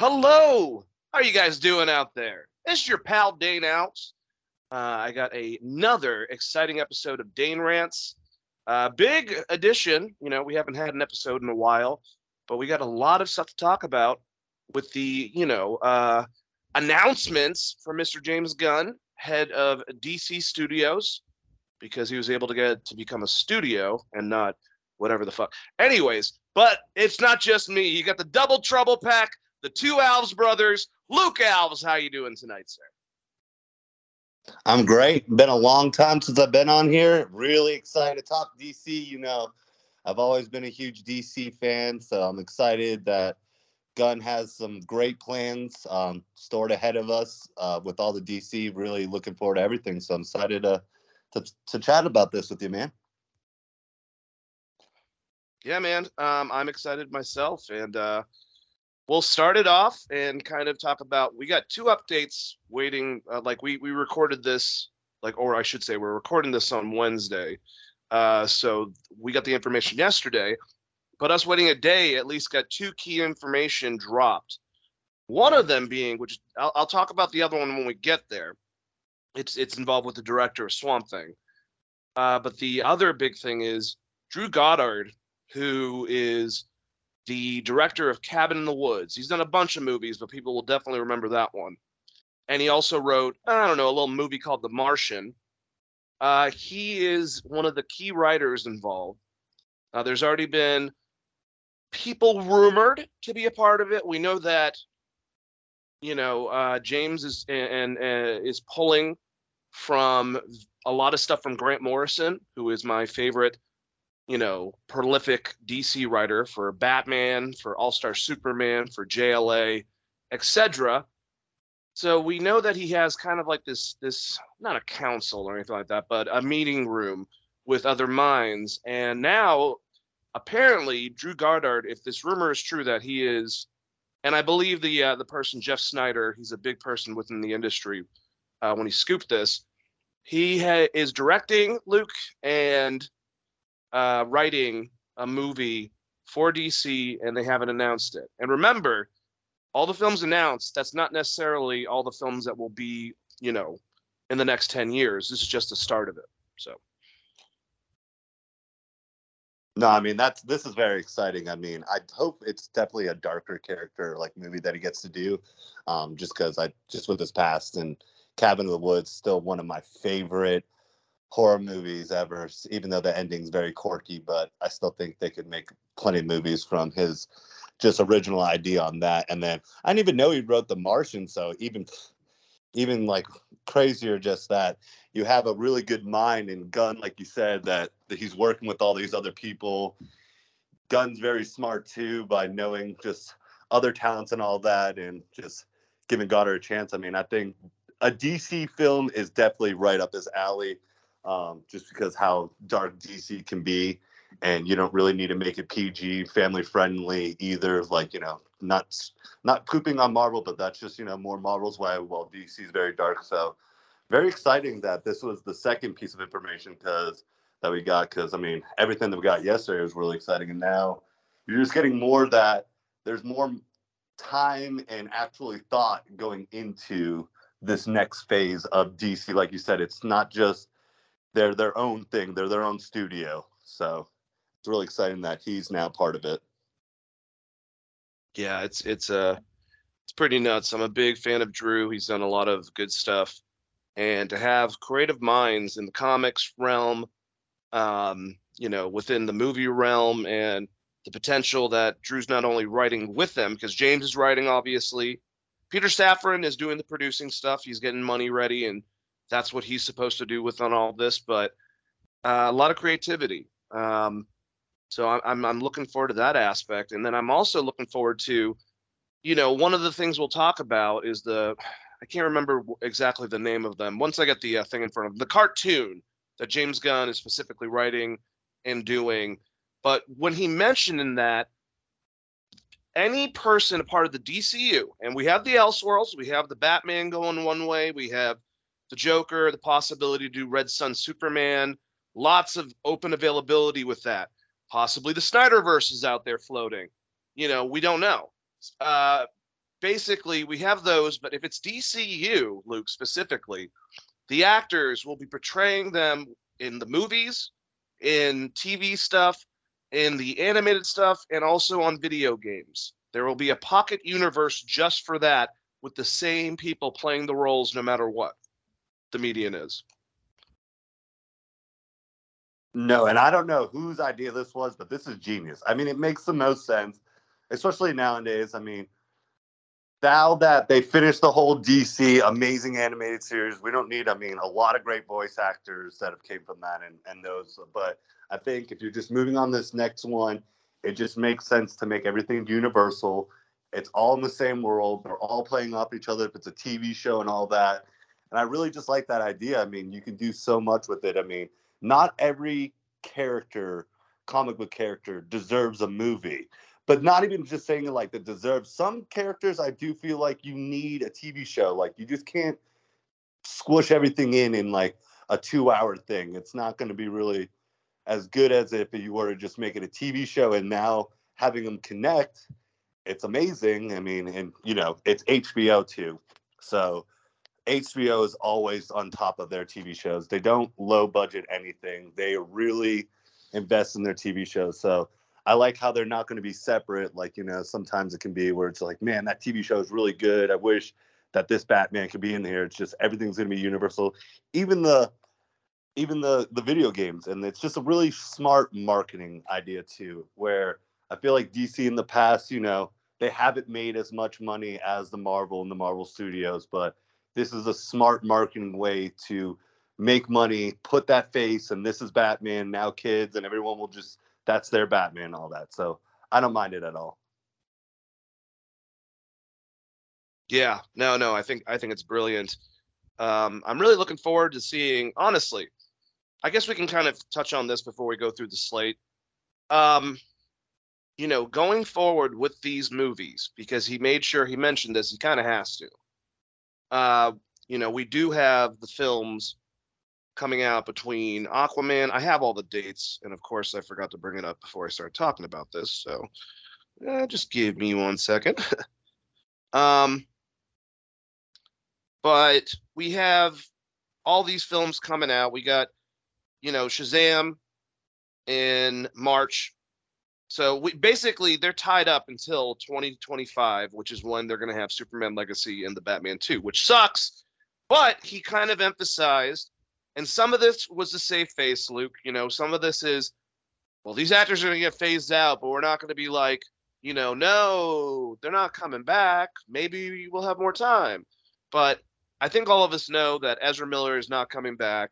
Hello, how are you guys doing out there? This is your pal Dane Outs. Uh, I got a, another exciting episode of Dane Rants. Uh, big addition. You know, we haven't had an episode in a while, but we got a lot of stuff to talk about with the, you know, uh, announcements from Mr. James Gunn, head of DC Studios, because he was able to get to become a studio and not whatever the fuck. Anyways, but it's not just me. You got the double trouble pack, the two Alves brothers. Luke Alves, how you doing tonight, sir? I'm great. Been a long time since I've been on here. Really excited to talk DC. You know, I've always been a huge DC fan, so I'm excited that Gunn has some great plans um, stored ahead of us uh, with all the DC. Really looking forward to everything. So I'm excited to to, to chat about this with you, man. Yeah, man. Um, I'm excited myself, and uh, we'll start it off and kind of talk about. We got two updates waiting. Uh, like we we recorded this, like, or I should say, we're recording this on Wednesday. Uh, so we got the information yesterday, but us waiting a day at least got two key information dropped. One of them being, which I'll, I'll talk about the other one when we get there. It's it's involved with the director of Swamp Thing. Uh, but the other big thing is Drew Goddard who is the director of Cabin in the Woods. He's done a bunch of movies, but people will definitely remember that one. And he also wrote, I don't know, a little movie called The Martian. Uh, he is one of the key writers involved. Uh, there's already been people rumored to be a part of it. We know that, you know, uh, James is and, and uh, is pulling from a lot of stuff from Grant Morrison, who is my favorite you know, prolific DC writer for Batman, for All Star Superman, for JLA, etc. So we know that he has kind of like this this not a council or anything like that, but a meeting room with other minds. And now apparently Drew Goddard, if this rumor is true that he is, and I believe the uh, the person Jeff Sneider, he's a big person within the industry. Uh, when he scooped this, he ha- is directing Luke and uh, writing a movie for DC and they haven't announced it. And remember, all the films announced, that's not necessarily all the films that will be, you know, in the next 10 years. This is just the start of it. So. No, I mean that's this is very exciting. I mean, I hope it's definitely a darker character like movie that he gets to do, um, just because I just with his past and Cabin in the Woods still one of my favorite horror movies ever, even though the ending's very quirky, but I still think they could make plenty of movies from his just original idea on that. And then I didn't even know he wrote The Martian, so even even like crazier just that you have a really good mind and Gunn, like you said, that, that he's working with all these other people. Gunn's very smart too by knowing just other talents and all that and just giving Goddard a chance. I mean, I think a DC film is definitely right up his alley um, just because how dark DC can be, and you don't really need to make it PG, family friendly either. Like you know, not not pooping on Marvel, but that's just you know more Marvel's way. While DC is very dark, so very exciting that this was the second piece of information because that we got. Because I mean, everything that we got yesterday was really exciting, and now you're just getting more that there's more time and actually thought going into this next phase of DC. Like you said, it's not just they're their own thing. They're their own studio. So it's really exciting that he's now part of it. Yeah, it's it's uh it's pretty nuts. I'm a big fan of Drew. He's done a lot of good stuff. And to have creative minds in the comics realm, um, you know, within the movie realm and the potential that Drew's not only writing with them, because James is writing, obviously. Peter Safran is doing the producing stuff. He's getting money ready and that's what he's supposed to do with on all this. But uh, a lot of creativity. Um, so I'm I'm looking forward to that aspect, and then I'm also looking forward to, you know, one of the things we'll talk about is the, I can't remember exactly the name of them. Once I get the uh, thing in front of them, the cartoon that James Gunn is specifically writing and doing, but when he mentioned in that any person a part of the DCU, and we have the Elseworlds, we have the Batman going one way, we have the Joker, the possibility to do Red Sun Superman, lots of open availability with that. Possibly the Snyderverse is out there floating. You know, we don't know. Uh, basically we have those, but if it's DCU, Luke specifically, the actors will be portraying them in the movies, in TV stuff, in the animated stuff, and also on video games. There will be a pocket universe just for that, with the same people playing the roles no matter what the median is. No, and I don't know whose idea this was, but this is genius. I mean, it makes the most sense, especially nowadays. I mean, now that they finished the whole DC amazing animated series, we don't need, I mean, a lot of great voice actors that have came from that and, and those. But I think if you're just moving on this next one, it just makes sense to make everything universal. It's all in the same world. They're all playing off each other if it's a TV show and all that. And I really just like that idea. I mean, you can do so much with it. I mean, not every character, comic book character, deserves a movie. But not even just saying it like that deserves. Some characters I do feel like you need a TV show. Like you just can't squish everything in in like a two hour thing. It's not going to be really as good as if you were to just make it a TV show and now having them connect. It's amazing. I mean, and you know, it's HBO too. So HBO is always on top of their TV shows. They don't low budget anything. They really invest in their TV shows. So I like how they're not going to be separate. Like, you know, sometimes it can be where it's like, man, that TV show is really good. I wish that this Batman could be in here. It's just everything's going to be universal. Even the even the the video games and it's just a really smart marketing idea too where I feel like DC in the past, you know, they haven't made as much money as the Marvel and the Marvel Studios, but this is a smart marketing way to make money, put that face, and this is Batman. Now kids and everyone will just that's their Batman, all that. So I don't mind it at all. Yeah, no, no, I think I think it's brilliant. Um, I'm really looking forward to seeing. Honestly, I guess we can kind of touch on this before we go through the slate. Um, you know, going forward with these movies, because he made sure he mentioned this, he kind of has to uh, you know, we do have the films coming out between Aquaman. I have all the dates, and of course, I forgot to bring it up before I started talking about this. So, uh, just give me one second. um, but we have all these films coming out. We got, you know, Shazam in March so we basically they're tied up until 2025, which is when they're going to have Superman Legacy and the Batman 2, which sucks. But he kind of emphasized, and some of this was to save face, Luke. You know, some of this is, well, these actors are going to get phased out, but we're not going to be like, you know, no, they're not coming back. Maybe we'll have more time. But I think all of us know that Ezra Miller is not coming back.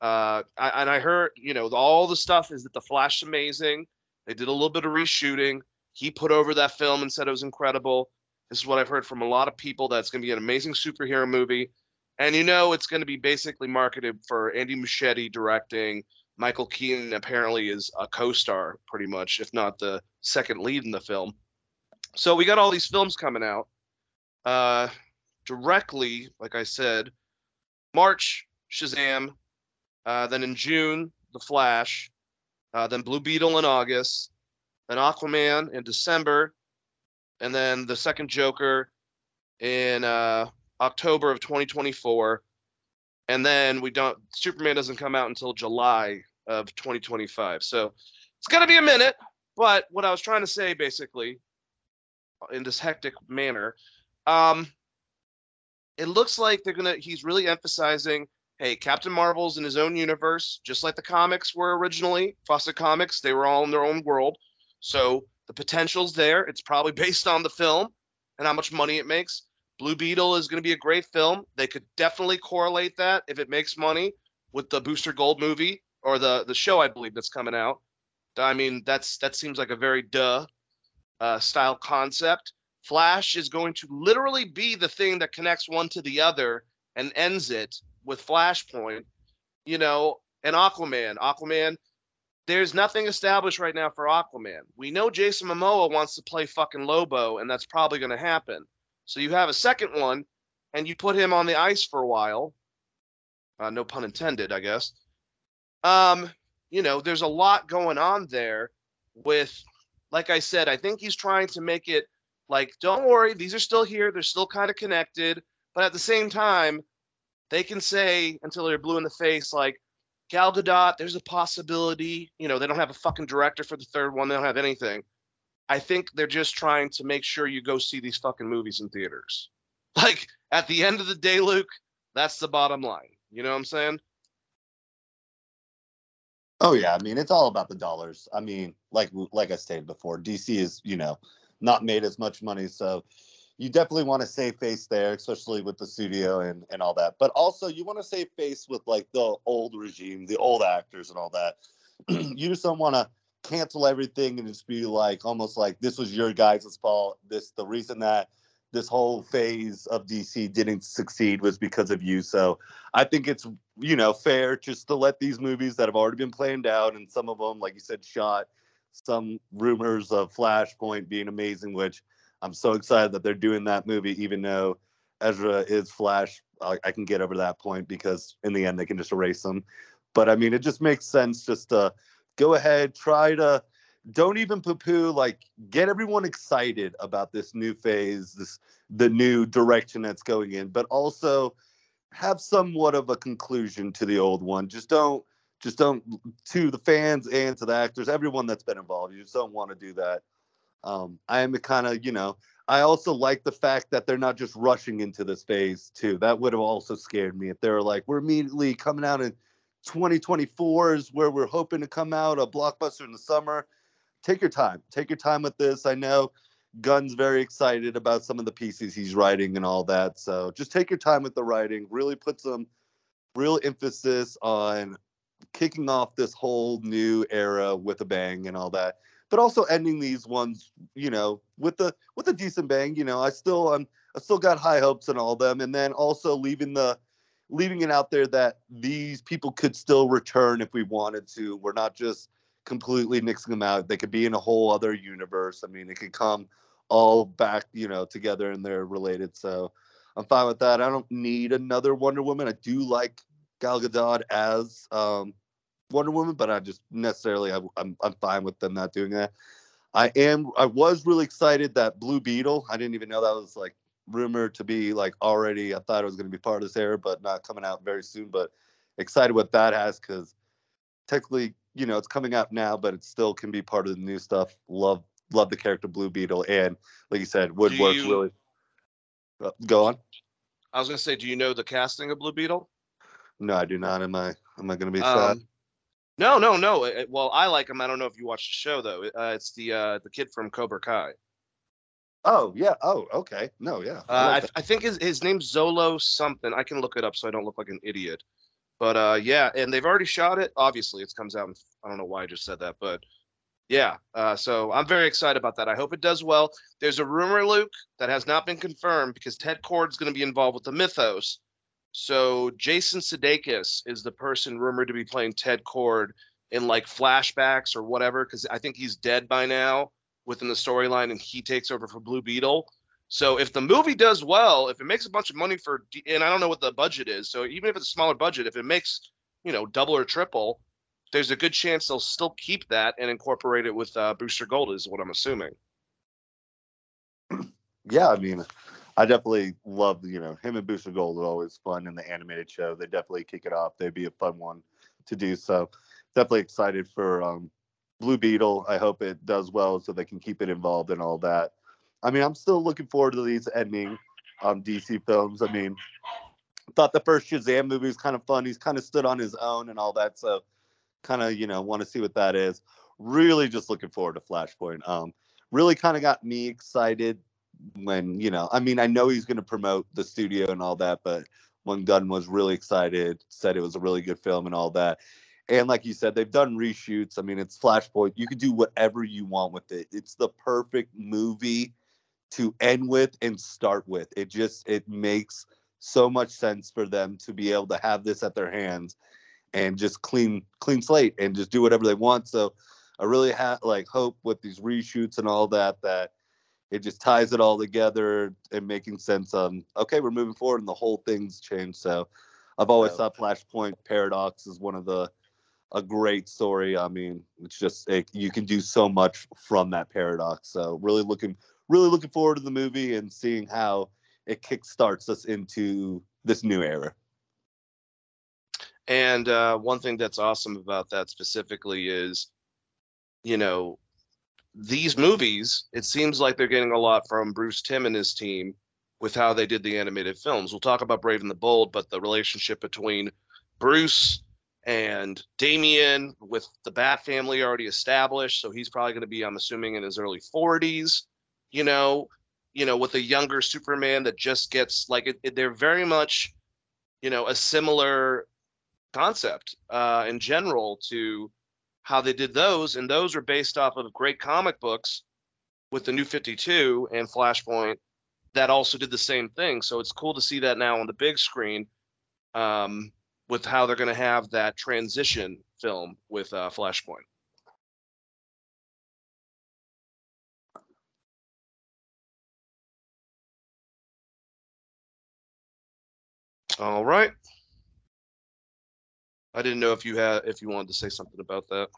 Uh, I, and I heard, you know, all the stuff is that the Flash is amazing they did a little bit of reshooting. He put over that film and said it was incredible. This is what I've heard from a lot of people. That's going to be an amazing superhero movie. And you know, it's going to be basically marketed for Andy Muschietti directing. Michael Keaton apparently is a co-star, pretty much, if not the second lead in the film. So we got all these films coming out. Uh, directly, like I said, March Shazam, uh, then in June The Flash, uh, then Blue Beetle in August, then Aquaman in December, and then the second Joker in uh, October of 2024. And then we don't Superman doesn't come out until July of 2025. So it's gonna be a minute. But what I was trying to say basically in this hectic manner, um, it looks like they're gonna he's really emphasizing hey, Captain Marvel's in his own universe, just like the comics were originally. Fawcett Comics, they were all in their own world. So the potential's there. It's probably based on the film and how much money it makes. Blue Beetle is going to be a great film. They could definitely correlate that if it makes money with the Booster Gold movie or the the show I believe that's coming out. I mean, that's that seems like a very duh uh, style concept. Flash is going to literally be the thing that connects one to the other and ends it with Flashpoint, you know, and Aquaman. Aquaman, there's nothing established right now for Aquaman. We know Jason Momoa wants to play fucking Lobo, and that's probably going to happen. So you have a second one, and you put him on the ice for a while. Uh, no pun intended, I guess. Um, you know, there's a lot going on there with, like I said, I think he's trying to make it Like, don't worry, these are still here. They're still kind of connected. But at the same time, they can say until they're blue in the face, like, Gal Gadot, there's a possibility. You know, they don't have a fucking director for the third one. They don't have anything. I think they're just trying to make sure you go see these fucking movies in theaters. Like, at the end of the day, Luke, that's the bottom line. You know what I'm saying? Oh yeah, I mean it's all about the dollars. I mean, like like I stated before, DC is you know not made as much money, so you definitely want to save face there, especially with the studio and and all that. But also you want to save face with like the old regime, the old actors and all that. you just don't want to cancel everything and just be like almost like this was your guys' fault. This the reason that this whole phase of DC didn't succeed was because of you. So I think it's you know fair just to let these movies that have already been planned out and some of them, like you said, shot. Some rumors of Flashpoint being amazing, which I'm so excited that they're doing that movie, even though Ezra is Flash. I, I can get over that point because in the end they can just erase them. But I mean, it just makes sense just to go ahead, try to don't even poo-poo like get everyone excited about this new phase this the new direction that's going in but also have somewhat of a conclusion to the old one just don't just don't to the fans and to the actors everyone that's been involved you just don't want to do that um i am kind of you know i also like the fact that they're not just rushing into this phase too that would have also scared me if they were like we're immediately coming out in 2024 is where we're hoping to come out a blockbuster in the summer take your time. Take your time with this. I know Gunn's very excited about some of the pieces he's writing and all that. So just take your time with the writing. Really put some real emphasis on kicking off this whole new era with a bang and all that. But also ending these ones, you know, with a with a decent bang. You know, I still I'm I still got high hopes and all them, and then also leaving the leaving it out there that these people could still return if we wanted to. We're not just completely mixing them out. They could be in a whole other universe. I mean, it could come all back, you know, together and they're related. So I'm fine with that. I don't need another Wonder Woman. I do like Gal Gadot as um, Wonder Woman, but I just necessarily I, I'm I'm fine with them not doing that. I am I was really excited that Blue Beetle. I didn't even know that was like rumored to be like already. I thought it was going to be part of this era, but not coming out very soon. But excited what that has because technically you know it's coming out now, but it still can be part of the new stuff. Love love the character Blue Beetle, and like you said, Wood works you, really. Uh, go on. I was gonna say, do you know the casting of Blue Beetle? No, I do not. Am I am I gonna be um, sad? No, no, no. It, well, I like him. I don't know if you watched the show though. Uh, it's the uh, the kid from Cobra Kai. Oh yeah. Oh okay. No yeah. I, uh, I, I, think his his name's Xolo something. I can look it up so I don't look like an idiot. But uh, yeah, and they've already shot it. Obviously, it comes out. In, I don't know why I just said that, but yeah. Uh, so I'm very excited about that. I hope it does well. There's a rumor, Luke, that has not been confirmed because Ted Kord's going to be involved with the Mythos. So Jason Sudeikis is the person rumored to be playing Ted Kord in like flashbacks or whatever, because I think he's dead by now within the storyline, and he takes over for Blue Beetle. So if the movie does well, if it makes a bunch of money for, and I don't know what the budget is, so even if it's a smaller budget, if it makes you know double or triple, there's a good chance they'll still keep that and incorporate it with uh, Booster Gold, is what I'm assuming. Yeah, I mean, I definitely love you know him and Booster Gold are always fun in the animated show. They definitely kick it off. They'd be a fun one to do. So definitely excited for um, Blue Beetle. I hope it does well so they can keep it involved and all that. I mean, I'm still looking forward to these ending um, DC films. I mean, thought the first Shazam movie was kind of fun. He's kind of stood on his own and all that. So, kind of, you know, want to see what that is. Really just looking forward to Flashpoint. Um, really kind of got me excited when, you know, I mean, I know he's going to promote the studio and all that, but when Gunn was really excited, said it was a really good film and all that. And like you said, they've done reshoots. I mean, it's Flashpoint. You can do whatever you want with it. It's the perfect movie to end with and start with. It just it makes so much sense for them to be able to have this at their hands and just clean clean slate and just do whatever they want. So I really have like hope with these reshoots and all that that it just ties it all together and making sense on okay, we're moving forward and the whole thing's changed. So I've always thought Flashpoint Paradox is one of the a great story. I mean, it's just it, you can do so much from that paradox. So really looking really looking forward to the movie and seeing how it kickstarts us into this new era. And uh, one thing that's awesome about that specifically is, you know, these movies, it seems like they're getting a lot from Bruce Timm and his team with how they did the animated films. We'll talk about Brave and the Bold, but the relationship between Bruce and Damian with the Bat family already established, so he's probably going to be, I'm assuming, in his early 40s. You know, you know, with a younger Superman that just gets like it, it, they're very much, you know, a similar concept uh, in general to how they did those, and those are based off of great comic books with the New Fifty Two and Flashpoint that also did the same thing. So it's cool to see that now on the big screen. Um, with how they're going to have that transition film with uh, Flashpoint. All right. I didn't know if you had if you wanted to say something about that.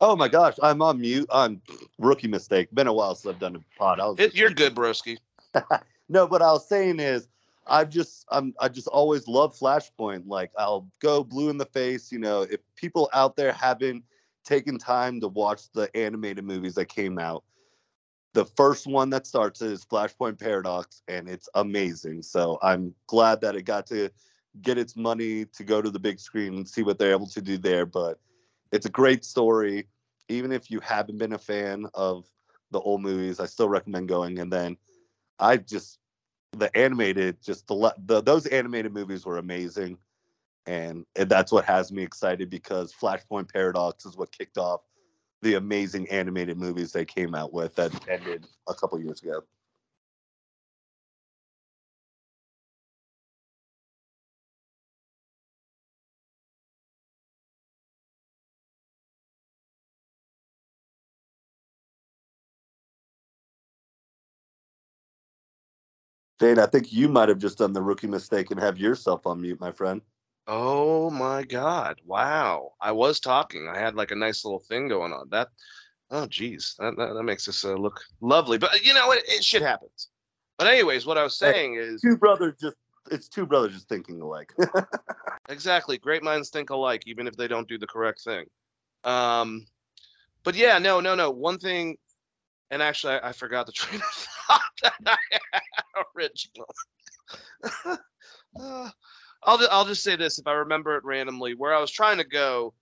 Oh my gosh, I'm on mute. I'm rookie mistake. Been a while since I've done a pod. It, you're good, broski. no, what I was saying is I've just I'm I just always love Flashpoint. Like I'll go blue in the face. You know, if people out there haven't taken time to watch the animated movies that came out, the first one that starts is Flashpoint Paradox, and it's amazing. So I'm glad that it got to get its money to go to the big screen and see what they're able to do there. But it's a great story. Even if you haven't been a fan of the old movies, I still recommend going. And then I just the animated, just the, the those animated movies were amazing, and, and that's what has me excited because Flashpoint Paradox is what kicked off the amazing animated movies they came out with that ended a couple years ago. Dane, I think you might have just done the rookie mistake and have yourself on mute, my friend. Oh my God. Wow. I was talking. I had like a nice little thing going on. That, oh, geez. That, that, that makes this uh, look lovely. But, you know, it, it shit happens. But, anyways, what I was saying hey, is. Two brothers just, it's two brothers just thinking alike. exactly. Great minds think alike, even if they don't do the correct thing. Um, but yeah, no, no, no. One thing, and actually, I, I forgot the train of thought original. uh, I'll I'll just say this if I remember it randomly. Where I was trying to go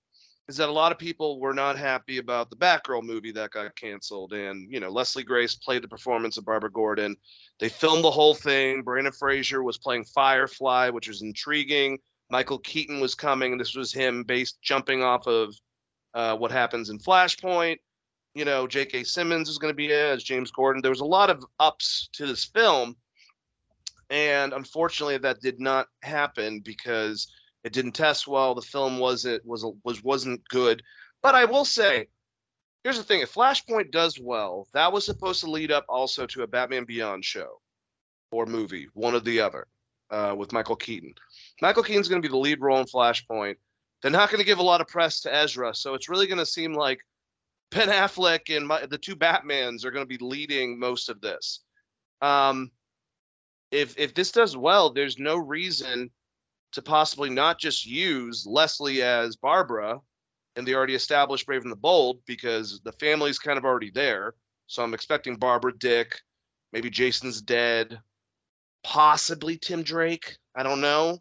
is that a lot of people were not happy about the Batgirl movie that got canceled, and you know Leslie Grace played the performance of Barbara Gordon. They filmed the whole thing. Brendan Fraser was playing Firefly, which was intriguing. Michael Keaton was coming, this was him based jumping off of uh, what happens in Flashpoint. You know, J.K. Simmons is going to be as James Gordon. There was a lot of ups to this film, and unfortunately that did not happen because it didn't test well. The film wasn't was was wasn't good. But I will say, here's the thing: if Flashpoint does well, that was supposed to lead up also to a Batman Beyond show or movie, one or the other, uh, with Michael Keaton. Michael Keaton's going to be the lead role in Flashpoint. They're not going to give a lot of press to Ezra, so it's really going to seem like Ben Affleck and my, the two Batmans are going to be leading most of this. Um, if if this does well, there's no reason to possibly not just use Leslie as Barbara and the already established Brave and the Bold because the family's kind of already there. So I'm expecting Barbara Dick, maybe Jason's dead, possibly Tim Drake. I don't know.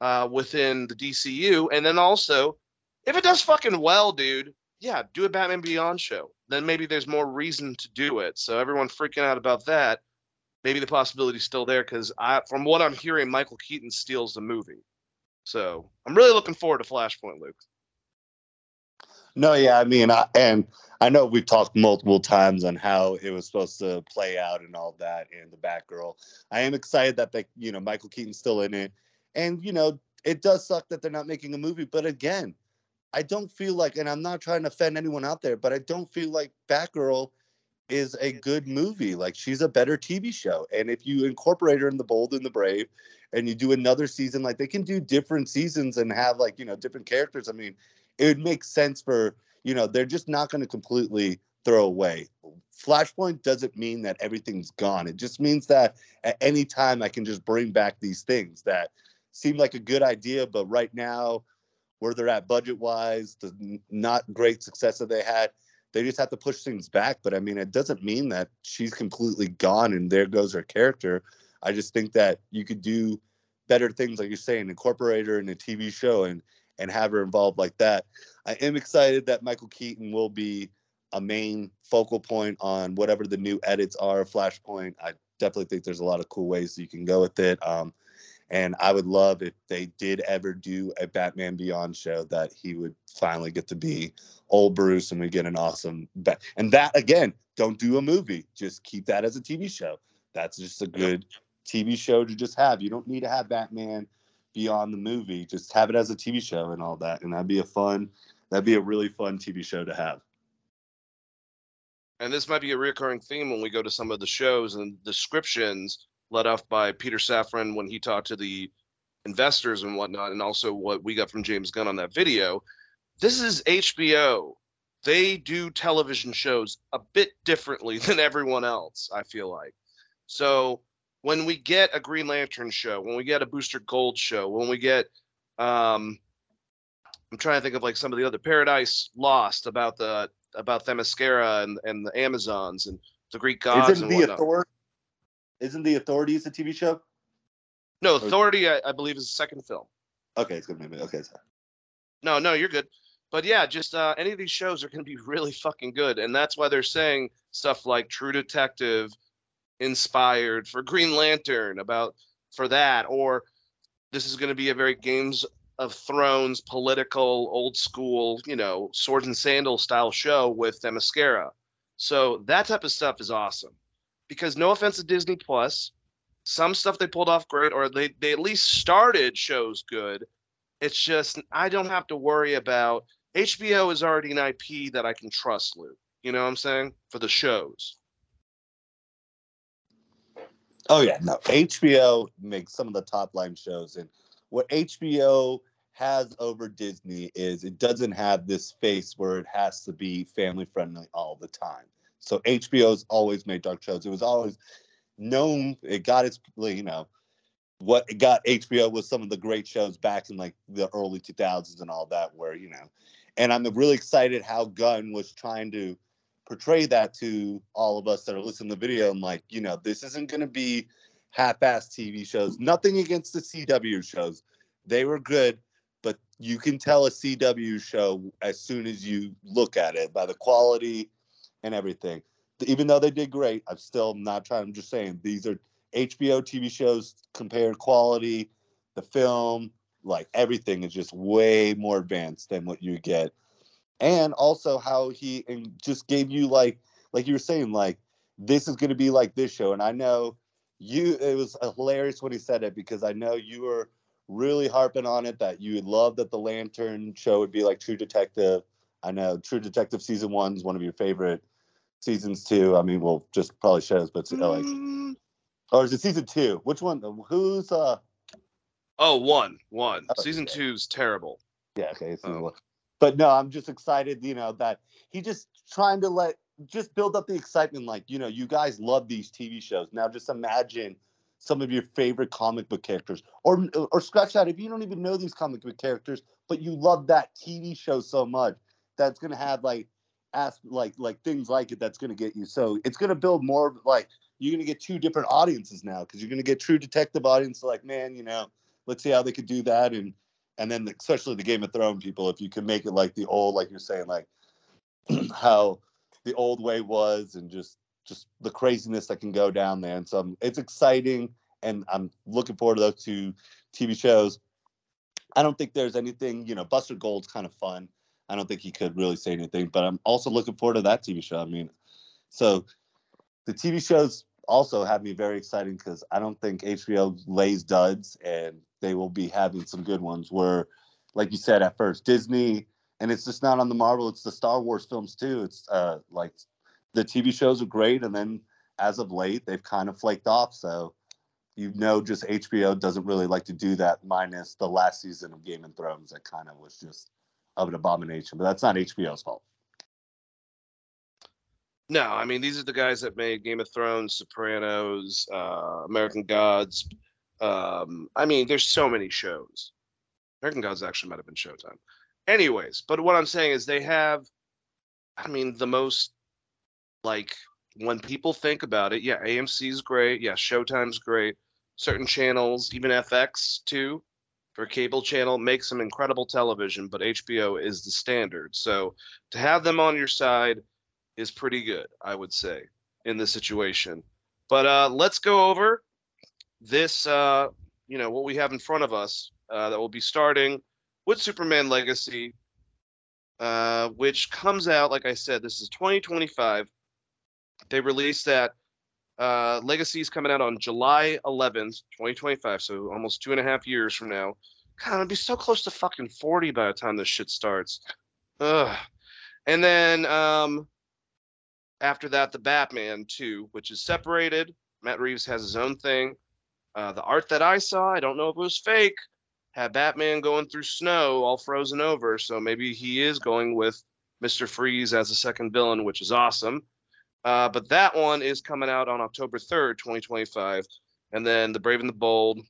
Uh, within the DCU, and then also, if it does fucking well, dude, yeah, do a Batman Beyond show. Then maybe there's more reason to do it. So everyone freaking out about that maybe the possibility's still there because I, from what I'm hearing, Michael Keaton steals the movie. So I'm really looking forward to Flashpoint, Luke. No, yeah, I mean, I, and I know we've talked multiple times on how it was supposed to play out and all that, and the Batgirl. I am excited that they, you know, Michael Keaton's still in it, and you know, it does suck that they're not making a movie. But again, I don't feel like, and I'm not trying to offend anyone out there, but I don't feel like Batgirl is a good movie. Like she's a better TV show. And if you incorporate her in The Bold and the Brave and you do another season, like they can do different seasons and have like, you know, different characters. I mean, it would make sense for, you know, they're just not going to completely throw away. Flashpoint doesn't mean that everything's gone. It just means that at any time I can just bring back these things that seem like a good idea, but right now, where they're at budget wise, the not great success that they had, they just have to push things back. But I mean, it doesn't mean that she's completely gone and there goes her character. I just think that you could do better things, like you're saying, incorporate her in a TV show and and have her involved like that. I am excited that Michael Keaton will be a main focal point on whatever the new edits are. Flashpoint. I definitely think there's a lot of cool ways you can go with it. Um, and I would love if they did ever do a Batman Beyond show that he would finally get to be old Bruce and we get an awesome bat. And that again, don't do a movie. Just keep that as a TV show. That's just a good TV show to just have. You don't need to have Batman beyond the movie. Just have it as a TV show and all that. And that'd be a fun, that'd be a really fun TV show to have. And this might be a recurring theme when we go to some of the shows and descriptions led off by Peter Safran when he talked to the investors and whatnot, and also what we got from James Gunn on that video. This is HBO. They do television shows a bit differently than everyone else, I feel like. So when we get a Green Lantern show, when we get a Booster Gold show, when we get um I'm trying to think of like some of the other Paradise Lost about the about Themyscira and, and the Amazons and the Greek gods Isn't and the authority? Isn't the authorities a TV show? No, Authority, I, I believe, is the second film. Okay, it's gonna be okay. Sorry. No, no, you're good. But yeah, just uh, any of these shows are going to be really fucking good, and that's why they're saying stuff like True Detective, inspired for Green Lantern, about for that, or this is going to be a very Games of Thrones, political, old school, you know, swords and sandals style show with Themyscira. So that type of stuff is awesome. Because no offense to Disney Plus, some stuff they pulled off great, or they they at least started shows good. It's just I don't have to worry about HBO is already an IP that I can trust, Luke. You know what I'm saying? For the shows. Oh yeah, no. HBO makes some of the top line shows, and what HBO has over Disney is it doesn't have this face where it has to be family friendly all the time. So HBO's always made dark shows. It was always known. It got its, you know, what it got HBO was some of the great shows back in like the early 2000s and all that, where you know, and I'm really excited how Gunn was trying to portray that to all of us that are listening to the video. I'm like, you know, this isn't going to be half-ass TV shows. Nothing against the CW shows; they were good, but you can tell a CW show as soon as you look at it by the quality and everything. Even though they did great, I'm still not trying. I'm just saying these are HBO TV shows compared quality, the film, like everything is just way more advanced than what you get. And also how he and just gave you like like you were saying, like this is gonna be like this show. And I know you it was hilarious when he said it because I know you were really harping on it that you would love that the Lantern show would be like True Detective. I know True Detective season one is one of your favorite seasons two. I mean, well, just probably show shows, but like, Mm, or is it season two? Which one? Who's uh? oh, one, one. Oh, Season yeah. two's terrible. Yeah, okay. Oh. But no, I'm just excited. You know that he just trying to let just build up the excitement. Like you know, you guys love these TV shows. Now just imagine some of your favorite comic book characters, or or scratch that if you don't even know these comic book characters, but you love that TV show so much that's gonna have like ask like like things like it that's gonna get you. So it's gonna build more like you're gonna get two different audiences now because you're gonna get true detective audience like man, you know, let's see how they could do that and and then especially the Game of Thrones people, if you can make it like the old, like you're saying, like how the old way was, and just just the craziness that can go down there. And so um, it's exciting, and I'm looking forward to those two TV shows. I don't think there's anything, you know, Booster Gold's kind of fun. I don't think he could really say anything, but I'm also looking forward to that TV show. I mean, so the TV shows also have me very excited because I don't think HBO lays duds and they will be having some good ones where, like you said at first, Disney, and it's just not on the Marvel, it's the Star Wars films too. It's uh like the TV shows are great, and then as of late, they've kind of flaked off. So you know, just HBO doesn't really like to do that, minus the last season of Game of Thrones that kind of was just of an abomination. But that's not HBO's fault. No, I mean these are the guys that made Game of Thrones, Sopranos, uh, American Gods. Um, I mean, there's so many shows. American Gods actually might have been Showtime. Anyways, but what I'm saying is they have, I mean, the most like when people think about it, yeah, AMC's great, yeah, Showtime's great. Certain channels, even FX too, for cable channel, makes some incredible television, but HBO is the standard. So to have them on your side is pretty good, I would say, in this situation. But uh, let's go over this, uh, you know, what we have in front of us uh, that will be starting with Superman Legacy, uh, which comes out, like I said, this is 2025. They released that. Uh, Legacy is coming out on July 11th, 2025, so almost two and a half years from now. God, I'd be so close to fucking 40 by the time this shit starts. Ugh. And then um, after that, the Batman 2, which is separated. Matt Reeves has his own thing. Uh, the art that I saw, I don't know if it was fake, had Batman going through snow, all frozen over. So maybe he is going with Mr. Freeze as a second villain, which is awesome. Uh, but that one is coming out on October 3rd, 2025. And then The Brave and the Bold,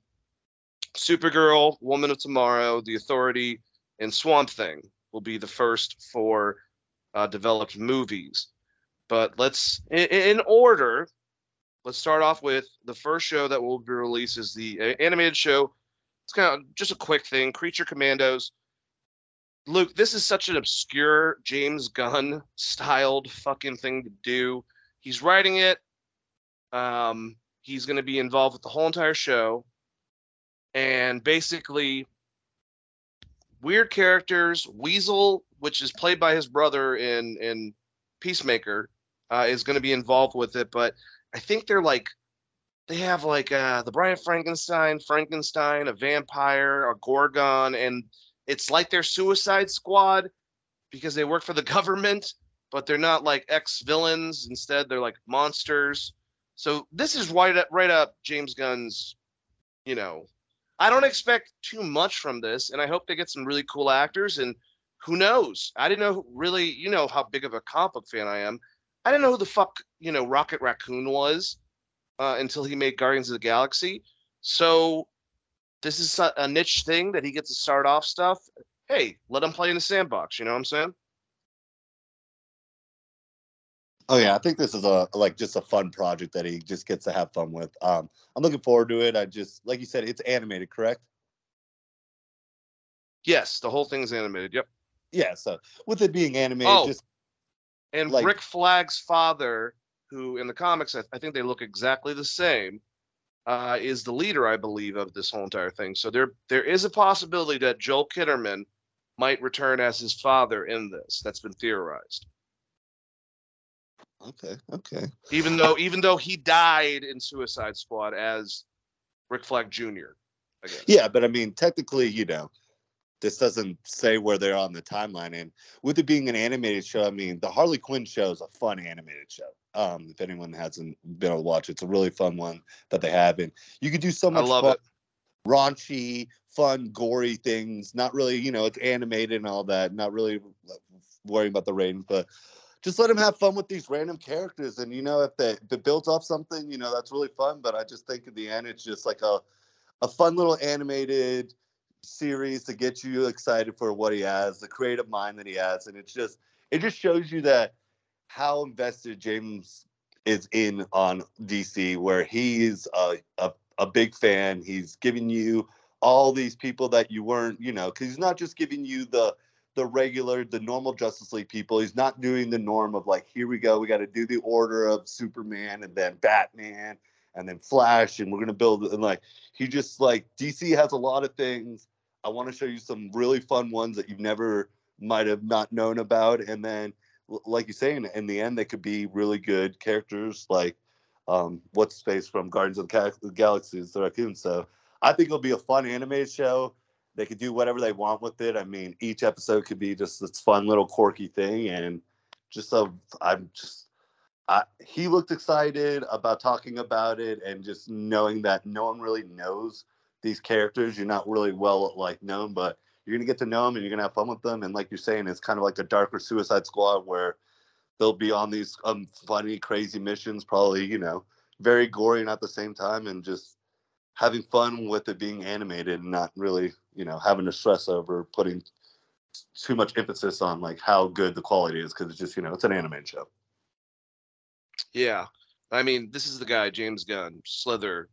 Supergirl, Woman of Tomorrow, The Authority, and Swamp Thing will be the first four uh, developed movies. But let's, in, in, order, let's start off with the first show that will be released is the uh, animated show. It's kind of just a quick thing Creature Commandos. Luke, this is such an obscure James Gunn styled fucking thing to do. He's writing it. Um, he's going to be involved with the whole entire show. And basically, weird characters. Weasel, which is played by his brother in in Peacemaker, uh, is going to be involved with it. But I think they're like they have like uh, the Brian Frankenstein, Frankenstein, a vampire, a Gorgon, and it's like their Suicide Squad because they work for the government, but they're not like ex villains. Instead, they're like monsters. So this is right up, right up James Gunn's. You know, I don't expect too much from this, and I hope they get some really cool actors. And who knows? I didn't know really. You know how big of a comic book fan I am. I didn't know who the fuck you know Rocket Raccoon was uh, until he made Guardians of the Galaxy. So this is a niche thing that he gets to start off stuff. Hey, let him play in the sandbox. You know what I'm saying? Oh yeah, I think this is a like just a fun project that he just gets to have fun with. Um, I'm looking forward to it. I just like you said, it's animated, correct? Yes, the whole thing is animated. Yep. Yeah, so with it being animated, oh, just and like, Rick Flag's father, who in the comics I, I think they look exactly the same, uh, is the leader, I believe, of this whole entire thing. So there there is a possibility that Joel Kinnaman might return as his father in this. That's been theorized. Okay, okay. Even though even though he died in Suicide Squad as Rick Flag Jr. Yeah, but I mean, technically, you know, this doesn't say where they're on the timeline. And with it being an animated show, I mean, the Harley Quinn show is a fun animated show. Um, if anyone hasn't been able to watch, it's a really fun one that they have, and you could do so much. I love fun, it. Raunchy, fun, gory things. Not really, you know, it's animated and all that. Not really worrying about the ratings, but just let them have fun with these random characters. And you know, if, they, if it builds off something, you know, that's really fun. But I just think in the end, it's just like a a fun little animated series to get you excited for what he has, the creative mind that he has, and it's just it just shows you that how invested James is in on DC, where he's a, a, a big fan. He's giving you all these people that you weren't, you know, because he's not just giving you the the regular, the normal Justice League people. He's not doing the norm of like, here we go, we got to do the order of Superman and then Batman and then Flash, and we're gonna build and like he just like DC has a lot of things. I want to show you some really fun ones that you've never might have not known about, and then like you say, in, in the end, they could be really good characters, like um, what's space from Guardians of the Galaxy, the raccoon. So I think it'll be a fun animated show. They could do whatever they want with it. I mean, each episode could be just this fun little quirky thing, and just so I'm just. I, he looked excited about talking about it and just knowing that no one really knows these characters. You're not really well like known, but you're gonna get to know them and you're gonna have fun with them. And like you're saying, it's kind of like a darker Suicide Squad where they'll be on these um, funny, crazy missions, probably you know very gory and at the same time, and just having fun with it being animated and not really you know having to stress over putting too much emphasis on like how good the quality is because it's just you know it's an anime show. Yeah, I mean this is the guy James Gunn, Slither,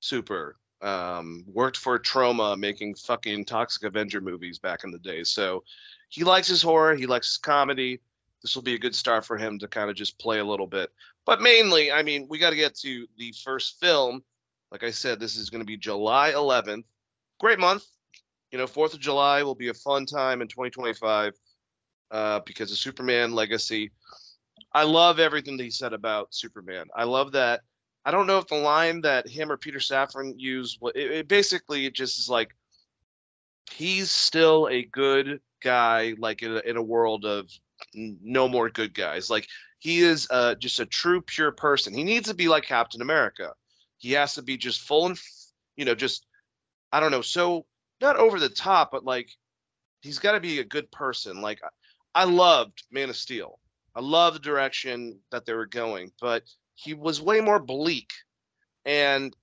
Super, um, worked for Troma making fucking Toxic Avenger movies back in the day. So he likes his horror, he likes his comedy. This will be a good start for him to kind of just play a little bit. But mainly, I mean, we got to get to the first film. Like I said, this is going to be July 11th. Great month. You know, 4th of July will be a fun time in 2025 uh, because of Superman Legacy. I love everything that he said about Superman. I love that I don't know if the line that him or Peter Safran used, it, it basically just is like he's still a good guy, like in a, in a world of no more good guys. Like he is uh, just a true, pure person. He needs to be like Captain America. He has to be just full and, you know, just I don't know, so not over the top, but like he's got to be a good person. Like I loved Man of Steel. I love the direction that they were going, but he was way more bleak. And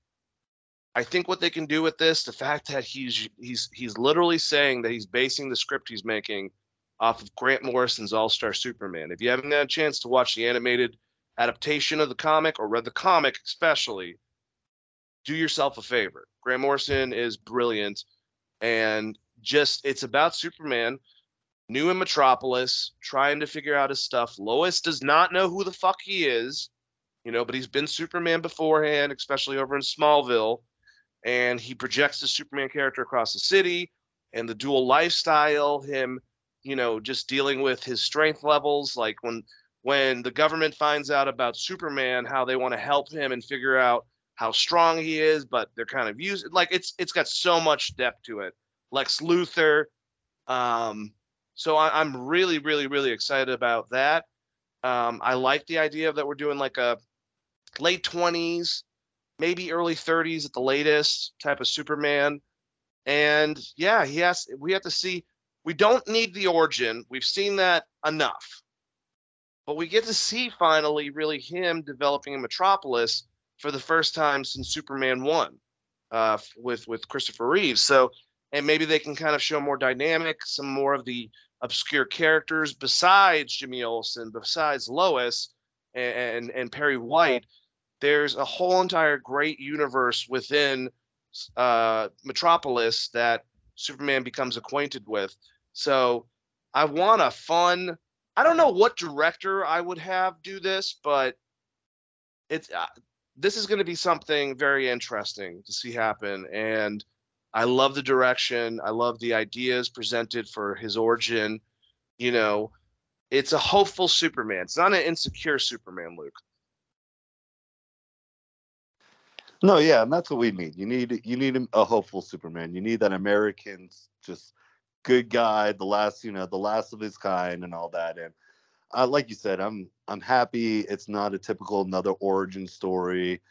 I think what they can do with this, the fact that he's he's he's literally saying that he's basing the script he's making off of Grant Morrison's All Star Superman. If you haven't had a chance to watch the animated adaptation of the comic or read the comic, especially, do yourself a favor. Grant Morrison is brilliant, and just it's about Superman, new in Metropolis, trying to figure out his stuff. Lois does not know who the fuck he is you know, but he's been Superman beforehand, especially over in Smallville, and he projects the Superman character across the city and the dual lifestyle, him, you know, just dealing with his strength levels, like when when the government finds out about Superman, how they want to help him and figure out how strong he is, but they're kind of using like it's it's got so much depth to it. Lex Luthor. Um, so I, I'm really, really, really excited about that. Um, I like the idea that we're doing like a late 20s, maybe early 30s at the latest type of Superman. And yeah, he has we have to see we don't need the origin. We've seen that enough. But we get to see finally really him developing in Metropolis for the first time since Superman 1 uh, with with Christopher Reeves. So and maybe they can kind of show more dynamic, some more of the obscure characters besides Jimmy Olsen, besides Lois and, and, Perry White there's a whole entire great universe within uh, Metropolis that Superman becomes acquainted with. So I want a fun. I don't know what director I would have do this, but it's uh, this is going to be something very interesting to see happen. And I love the direction. I love the ideas presented for his origin. You know, it's a hopeful Superman. It's not an insecure Superman, Luke. No, yeah, and that's what we need. You need you need a hopeful Superman. You need that American, just good guy, the last you know, the last of his kind, and all that. And uh, like you said, I'm I'm happy. It's not a typical another origin story,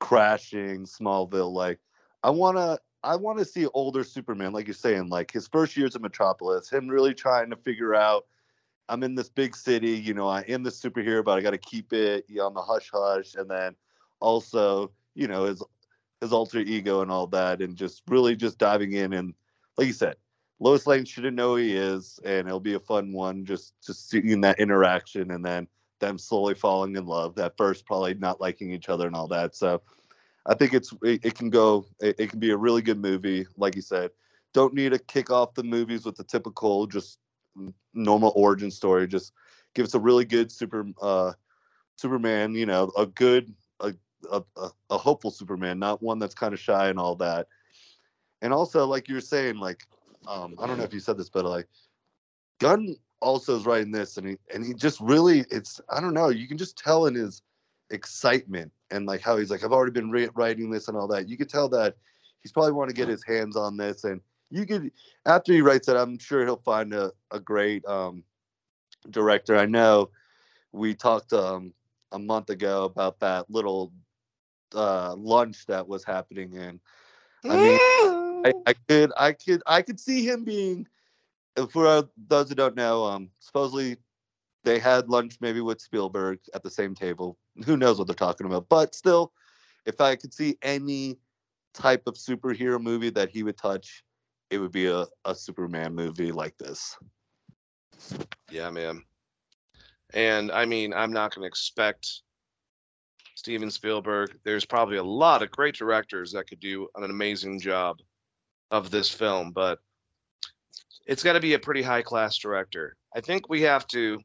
crashing Smallville. Like I wanna I want to see older Superman, like you're saying, like his first years in Metropolis, him really trying to figure out. I'm in this big city, you know, I am the superhero, but I got to keep it on the hush hush, and then also you know his his alter ego and all that, and just really just diving in and like you said, Lois Lane shouldn't know he is, and it'll be a fun one just just seeing that interaction and then them slowly falling in love. That first, probably not liking each other and all that. So I think it's it, it can go it, it, can be a really good movie. Like you said, don't need to kick off the movies with the typical just normal origin story. Just give us a really good super uh Superman. You know, a good a a, a, hopeful Superman, not one that's kind of shy and all that. And also, like you were saying, like um, I don't know if you said this, but like Gunn also is writing this, and he and he just really, it's I don't know, you can just tell in his excitement and like how he's like, I've already been re- writing this and all that. You could tell that he's probably want to get his hands on this, and you could after he writes it, I'm sure he'll find a a great um, director. I know we talked um, a month ago about that little uh, lunch that was happening and I mean, I, I, could, I could, I could see him being. For those who don't know, um, supposedly they had lunch maybe with Spielberg at the same table. Who knows what they're talking about? But still, if I could see any type of superhero movie that he would touch, it would be a, a Superman movie like this. Yeah, man. And I mean, I'm not going to expect Steven Spielberg. There's probably a lot of great directors that could do an amazing job of this film, but it's got to be a pretty high class director. I think we have to,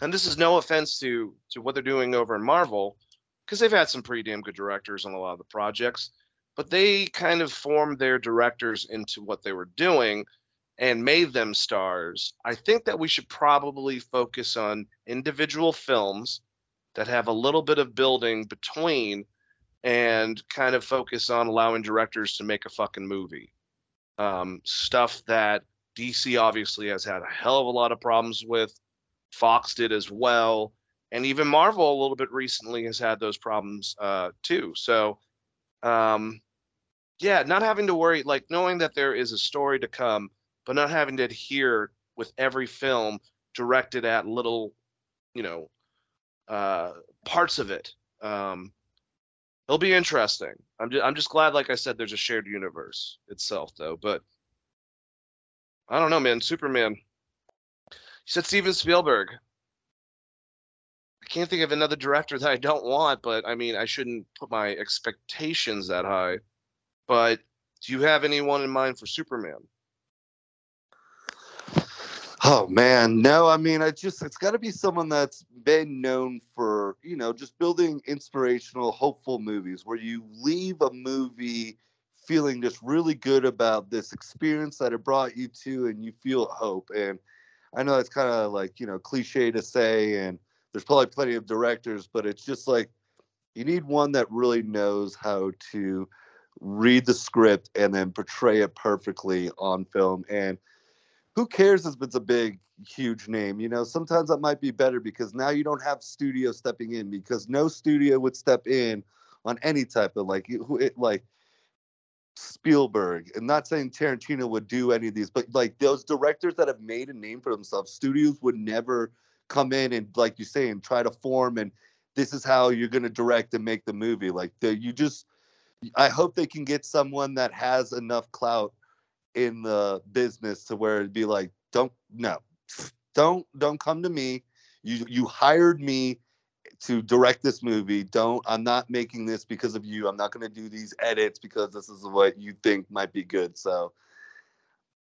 and this is no offense to to what they're doing over in Marvel, because they've had some pretty damn good directors on a lot of the projects, but they kind of formed their directors into what they were doing and made them stars. I think that we should probably focus on individual films that have a little bit of building between and kind of focus on allowing directors to make a fucking movie. Um, stuff that DC obviously has had a hell of a lot of problems with. Fox did as well. And even Marvel a little bit recently has had those problems uh, too. So, um, yeah, not having to worry, like knowing that there is a story to come, but not having to adhere with every film directed at little, you know, uh, parts of it. Um, it'll be interesting. I'm just, I'm just glad, like I said, there's a shared universe itself, though. But I don't know, man. Superman. You said Steven Spielberg. I can't think of another director that I don't want, but I mean, I shouldn't put my expectations that high. But do you have anyone in mind for Superman? Oh man, no. I mean, I just it's got to be someone that's been known for you know just building inspirational, hopeful movies where you leave a movie feeling just really good about this experience that it brought you to, and you feel hope. And I know it's kind of like you know cliche to say, and there's probably plenty of directors, but it's just like you need one that really knows how to read the script and then portray it perfectly on film and who cares if it's a big huge name you know sometimes that might be better because now you don't have studio stepping in because no studio would step in on any type of like who it like Spielberg. I'm not saying Tarantino would do any of these, but like those directors that have made a name for themselves, studios would never come in and like you say and try to form and this is how you're going to direct and make the movie. Like the, you just I hope they can get someone that has enough clout in the business to where it'd be like, don't no, don't don't come to me. You you hired me to direct this movie. Don't I'm not making this because of you. I'm not going to do these edits because this is what you think might be good. So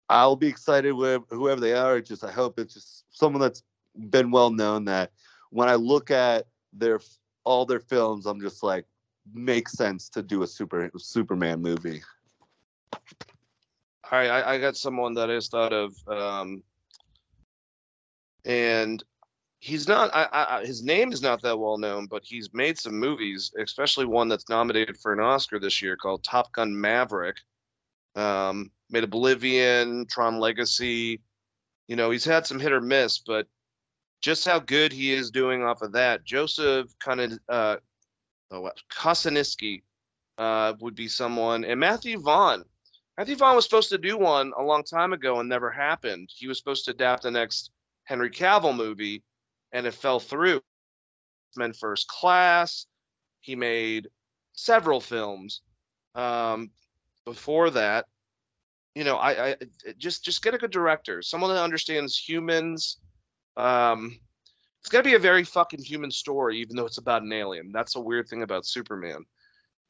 I'll be excited with whoever they are. Just I hope it's just someone that's been well known that when I look at their all their films, I'm just like makes sense to do a super Superman movie. All right, I, I got someone that is thought of, um, and he's not. I, I, his name is not that well known, but he's made some movies, especially one that's nominated for an Oscar this year called Top Gun Maverick. Um, made Oblivion, Tron Legacy. You know, he's had some hit or miss, but just how good he is doing off of that. Joseph kind of uh, oh, Kosinski uh, would be someone, and Matthew Vaughn. Matthew Vaughn was supposed to do one a long time ago and never happened. He was supposed to adapt the next Henry Cavill movie, and it fell through. Men First Class. He made several films um, before that. You know, I, I just just get a good director, someone that understands humans. Um, it's to be a very fucking human story, even though it's about an alien. That's a weird thing about Superman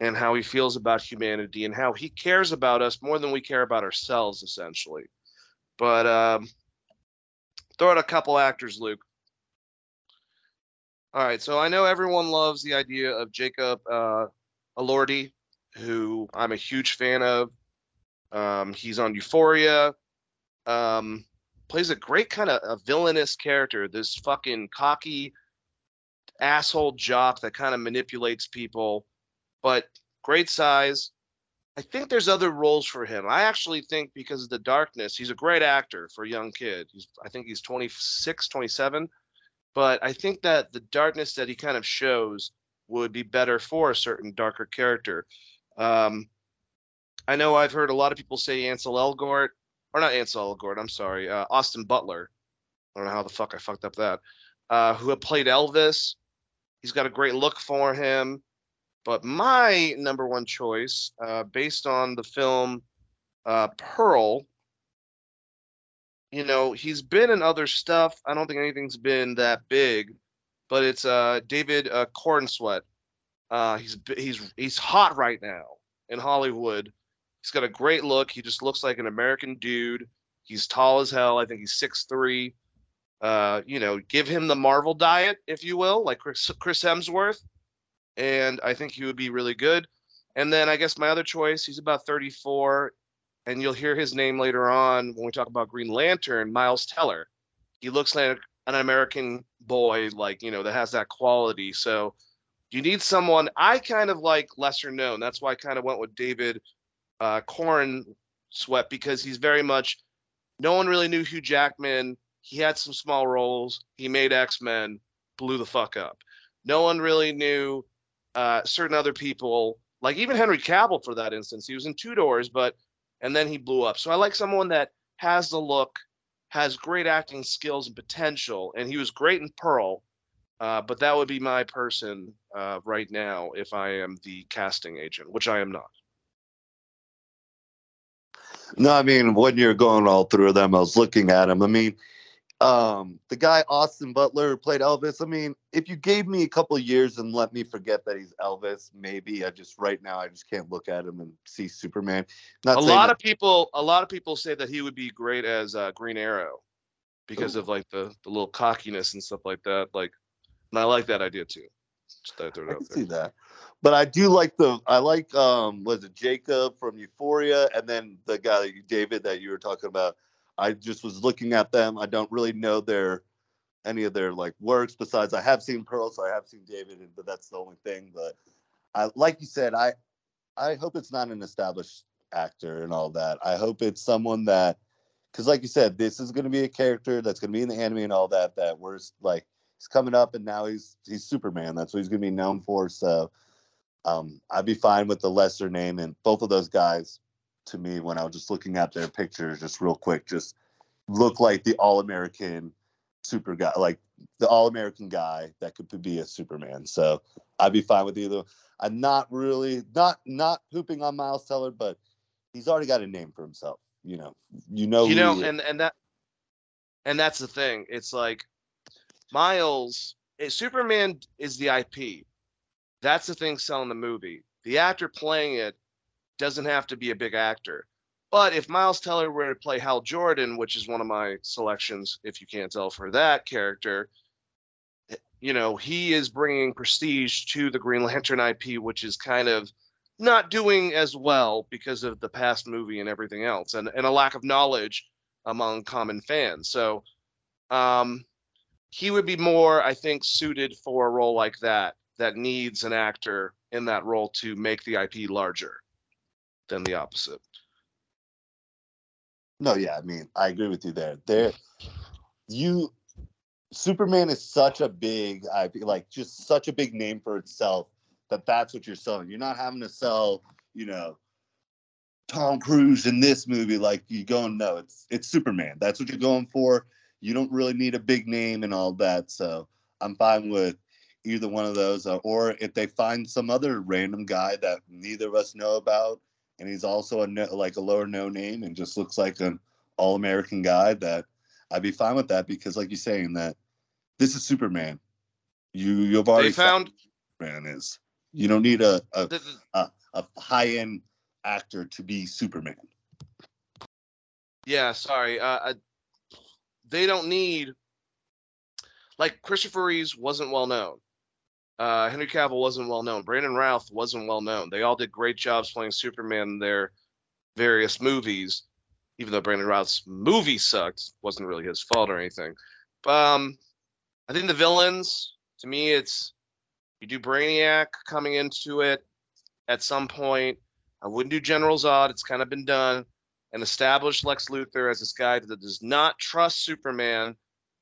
and how he feels about humanity and how he cares about us more than we care about ourselves, essentially. But um, throw out a couple actors, Luke. All right, so I know everyone loves the idea of Jacob uh, Elordi, who I'm a huge fan of. Um, he's on Euphoria. Um, plays a great kind of a villainous character. This fucking cocky asshole jock that kind of manipulates people, but great size. I think there's other roles for him. I actually think because of the darkness, he's a great actor for a young kid. He's I think he's 26, 27, but I think that the darkness that he kind of shows would be better for a certain darker character. Um, I know I've heard a lot of people say Ansel Elgort or not Ansel Elgort. I'm sorry, uh, Austin Butler. I don't know how the fuck I fucked up that. Uh, who had played Elvis. He's got a great look for him. But my number one choice, uh, based on the film uh, Pearl, you know, he's been in other stuff. I don't think anything's been that big, but it's uh, David uh, Corenswet. Uh, he's he's he's hot right now in Hollywood. He's got a great look. He just looks like an American dude. He's tall as hell. I think he's six three. Uh, you know, give him the Marvel diet, if you will, like Chris, Chris Hemsworth, and I think he would be really good. And then I guess my other choice, he's about 34, and you'll hear his name later on when we talk about Green Lantern, Miles Teller. He looks like an American boy, like, you know, that has that quality. So you need someone I kind of like lesser known. That's why I kind of went with David uh, Corn Sweat because he's very much no one really knew Hugh Jackman. He had some small roles. He made X Men, blew the fuck up. No one really knew uh, certain other people, like even Henry Cavill for that instance. He was in Tudors, but and then he blew up. So I like someone that has the look, has great acting skills and potential, and he was great in Pearl. Uh, but that would be my person uh, right now if I am the casting agent, which I am not. No, I mean when you're going all through them, I was looking at them. I mean, um, the guy Austin Butler played Elvis. I mean, if you gave me a couple years and let me forget that he's Elvis, maybe I just right now I just can't look at him and see Superman. Not a lot that- of people, a lot of people say that he would be great as uh, Green Arrow because Ooh. of like the the little cockiness and stuff like that. Like, and I like that idea too. Just I can see that. But I do like the I like um was it Jacob from Euphoria and then the guy David that you were talking about. I just was looking at them. I don't really know their any of their like works besides I have seen Pearl, so I have seen David, but that's the only thing. But I like you said, I I hope it's not an established actor and all that. I hope it's someone that because like you said, this is gonna be a character that's gonna be in the anime and all that that we're like he's coming up and now he's he's Superman. That's what he's gonna be known for. So um, I'd be fine with the lesser name. And both of those guys, to me, when I was just looking at their pictures, just real quick, just look like the all American super guy, like the all American guy that could be a Superman. So I'd be fine with either. I'm not really not not pooping on Miles Teller, but he's already got a name for himself. You know, you know, you know, and and that and that's the thing. It's like Miles, eh, Superman is the IP. That's the thing selling the movie. The actor playing it doesn't have to be a big actor. But if Miles Teller were to play Hal Jordan, which is one of my selections, if you can't tell for that character, eh, you know, he is bringing prestige to the Green Lantern IP, which is kind of not doing as well because of the past movie and everything else, and, and a lack of knowledge among common fans. So um, he would be more, I think, suited for a role like that that needs an actor in that role to make the IP larger than the opposite. No, yeah, I mean, I agree with you there. There, you, Superman is such a big IP, like just such a big name for itself that that's what you're selling. You're not having to sell, you know, Tom Cruise in this movie. Like you going, no, it's it's Superman. That's what you're going for. You don't really need a big name and all that. So I'm fine with either one of those, uh, or if they find some other random guy that neither of us know about, and he's also a no, like a lower no name and just looks like an all American guy, that I'd be fine with that because, like you're saying, that this is Superman. You you've already they found Superman is. You don't need a a, a, a high end actor to be Superman. Yeah, sorry. Uh, they don't need like Christopher Reeves wasn't well known. Uh, Henry Cavill wasn't well known. Brandon Routh wasn't well known. They all did great jobs playing Superman in their various movies, even though Brandon Routh's movie sucked. wasn't really his fault or anything. Um, I think the villains, to me, it's you do Brainiac coming into it at some point. I wouldn't do General Zod. It's kind of been done. And establish Lex Luthor as this guy that does not trust Superman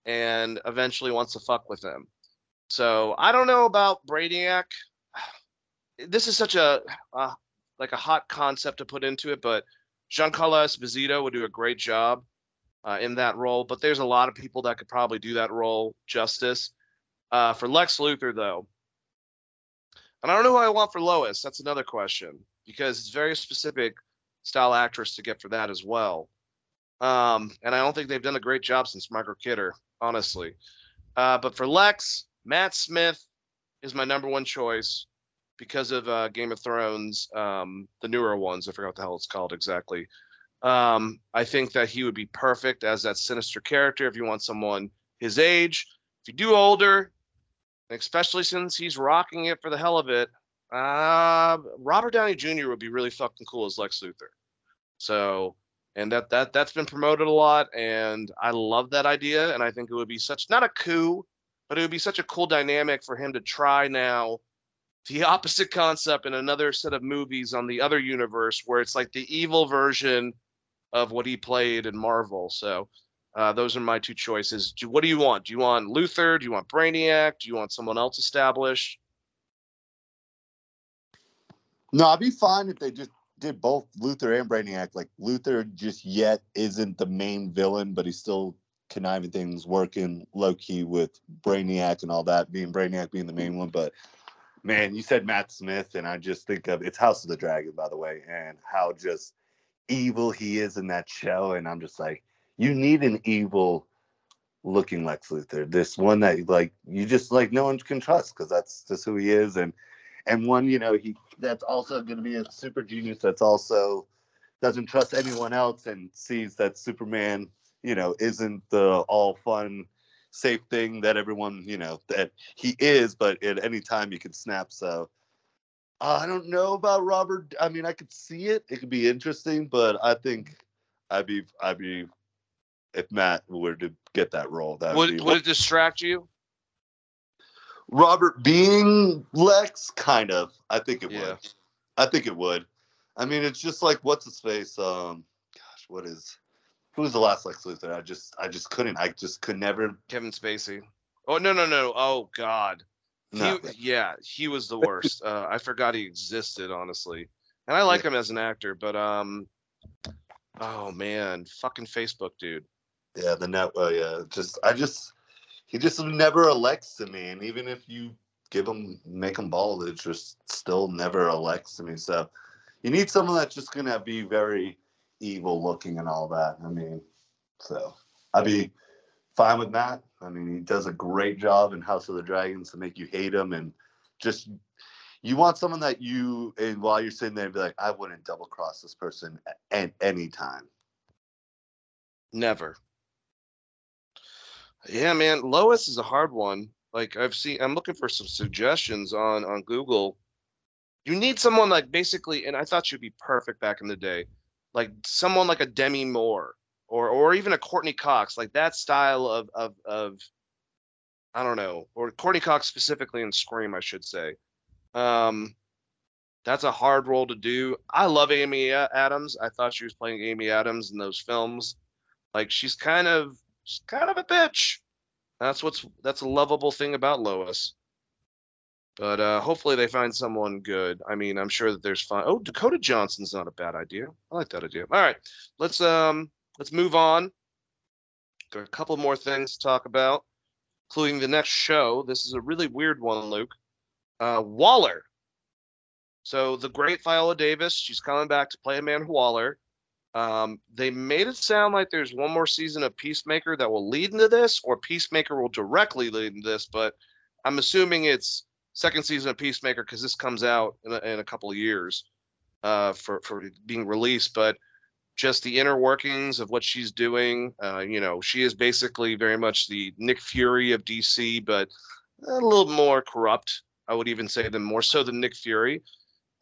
and eventually wants to fuck with him. So I don't know about Brainiac. This is such a uh, like a hot concept to put into it, but Giancarlo Esposito would do a great job uh, in that role, but there's a lot of people that could probably do that role justice. Uh, for Lex Luthor, though, and I don't know who I want for Lois. That's another question because it's very specific style actress to get for that as well. Um, and I don't think they've done a great job since Margaret Kidder, honestly. Uh, but for Lex, Matt Smith is my number one choice because of uh, Game of Thrones, um, the newer ones. I forgot what the hell it's called exactly. Um, I think that he would be perfect as that sinister character if you want someone his age. If you do older, especially since he's rocking it for the hell of it, uh, Robert Downey Jr. would be really fucking cool as Lex Luthor. So, and that that that's been promoted a lot, and I love that idea, and I think it would be such not a coup, but it would be such a cool dynamic for him to try now the opposite concept in another set of movies on the other universe where it's like the evil version of what he played in Marvel. So uh, those are my two choices. Do, what do you want? Do you want Luthor? Do you want Brainiac? Do you want someone else established? No, I'd be fine if they just did both Luthor and Brainiac. Like Luthor just yet isn't the main villain, but he's still conniving things working low key with Brainiac and all that, being Brainiac being the main one. But man, you said Matt Smith, and I just think of it's House of the Dragon, by the way, and how just evil he is in that show. And I'm just like, you need an evil looking Lex Luthor. This one that like you just like no one can trust because that's just who he is. And and one, you know, he that's also gonna be a super genius that's also doesn't trust anyone else and sees that Superman, you know, isn't the all fun safe thing that everyone, you know, that he is, but at any time you can snap. So uh, I don't know about Robert. I mean, I could see it. It could be interesting, but I think I'd be I'd be if Matt were to get that role. That would would, would it distract you? Robert being Lex, kind of. I think it Yeah. would. I think it would. I mean, it's just like what's his face? Um, gosh, what is who was the last Lex Luthor? I just I just couldn't. I just could never. Kevin Spacey. Oh no no no! Oh God. He, No. yeah, he was the worst. uh, I forgot he existed, honestly. And I like him as an actor, but um, oh man, fucking Facebook dude. Yeah, the net. Oh yeah, just I just he just never elects to me, and even if you give him make him bald, it just still never elects to me. So you need someone that's just gonna be very evil looking and all that. I mean, so I'd be fine with Matt. I mean, he does a great job in House of the Dragons to make you hate him, and just you want someone that you and while you're sitting there, be like, I wouldn't double cross this person at any time. Never. Yeah, man, Lois is a hard one. Like I've seen, I'm looking for some suggestions on on Google. You need someone like basically, and I thought she'd be perfect back in the day, like someone like a Demi Moore or or even a Courteney Cox, like that style of of of I don't know, or Courteney Cox specifically in Scream, I should say. Um, that's a hard role to do. I love Amy Adams. I thought she was playing Amy Adams in those films. Like she's kind of she's kind of a bitch. That's what's that's a lovable thing about Lois. But uh, hopefully they find someone good. I mean, I'm sure that there's fun. Oh, Dakota Johnson's not a bad idea. I like that idea. All right, let's um let's move on. Got a couple more things to talk about, including the next show. This is a really weird one, Luke. Uh, Waller. So the great Viola Davis, she's coming back to play Amanda Waller. Um, they made it sound like there's one more season of Peacemaker that will lead into this, or Peacemaker will directly lead into this. But I'm assuming it's second season of Peacemaker because this comes out in a, in a couple of years uh, for for being released. But just the inner workings of what she's doing, uh, you know, she is basically very much the Nick Fury of DC, but a little more corrupt. I would even say than more so than Nick Fury.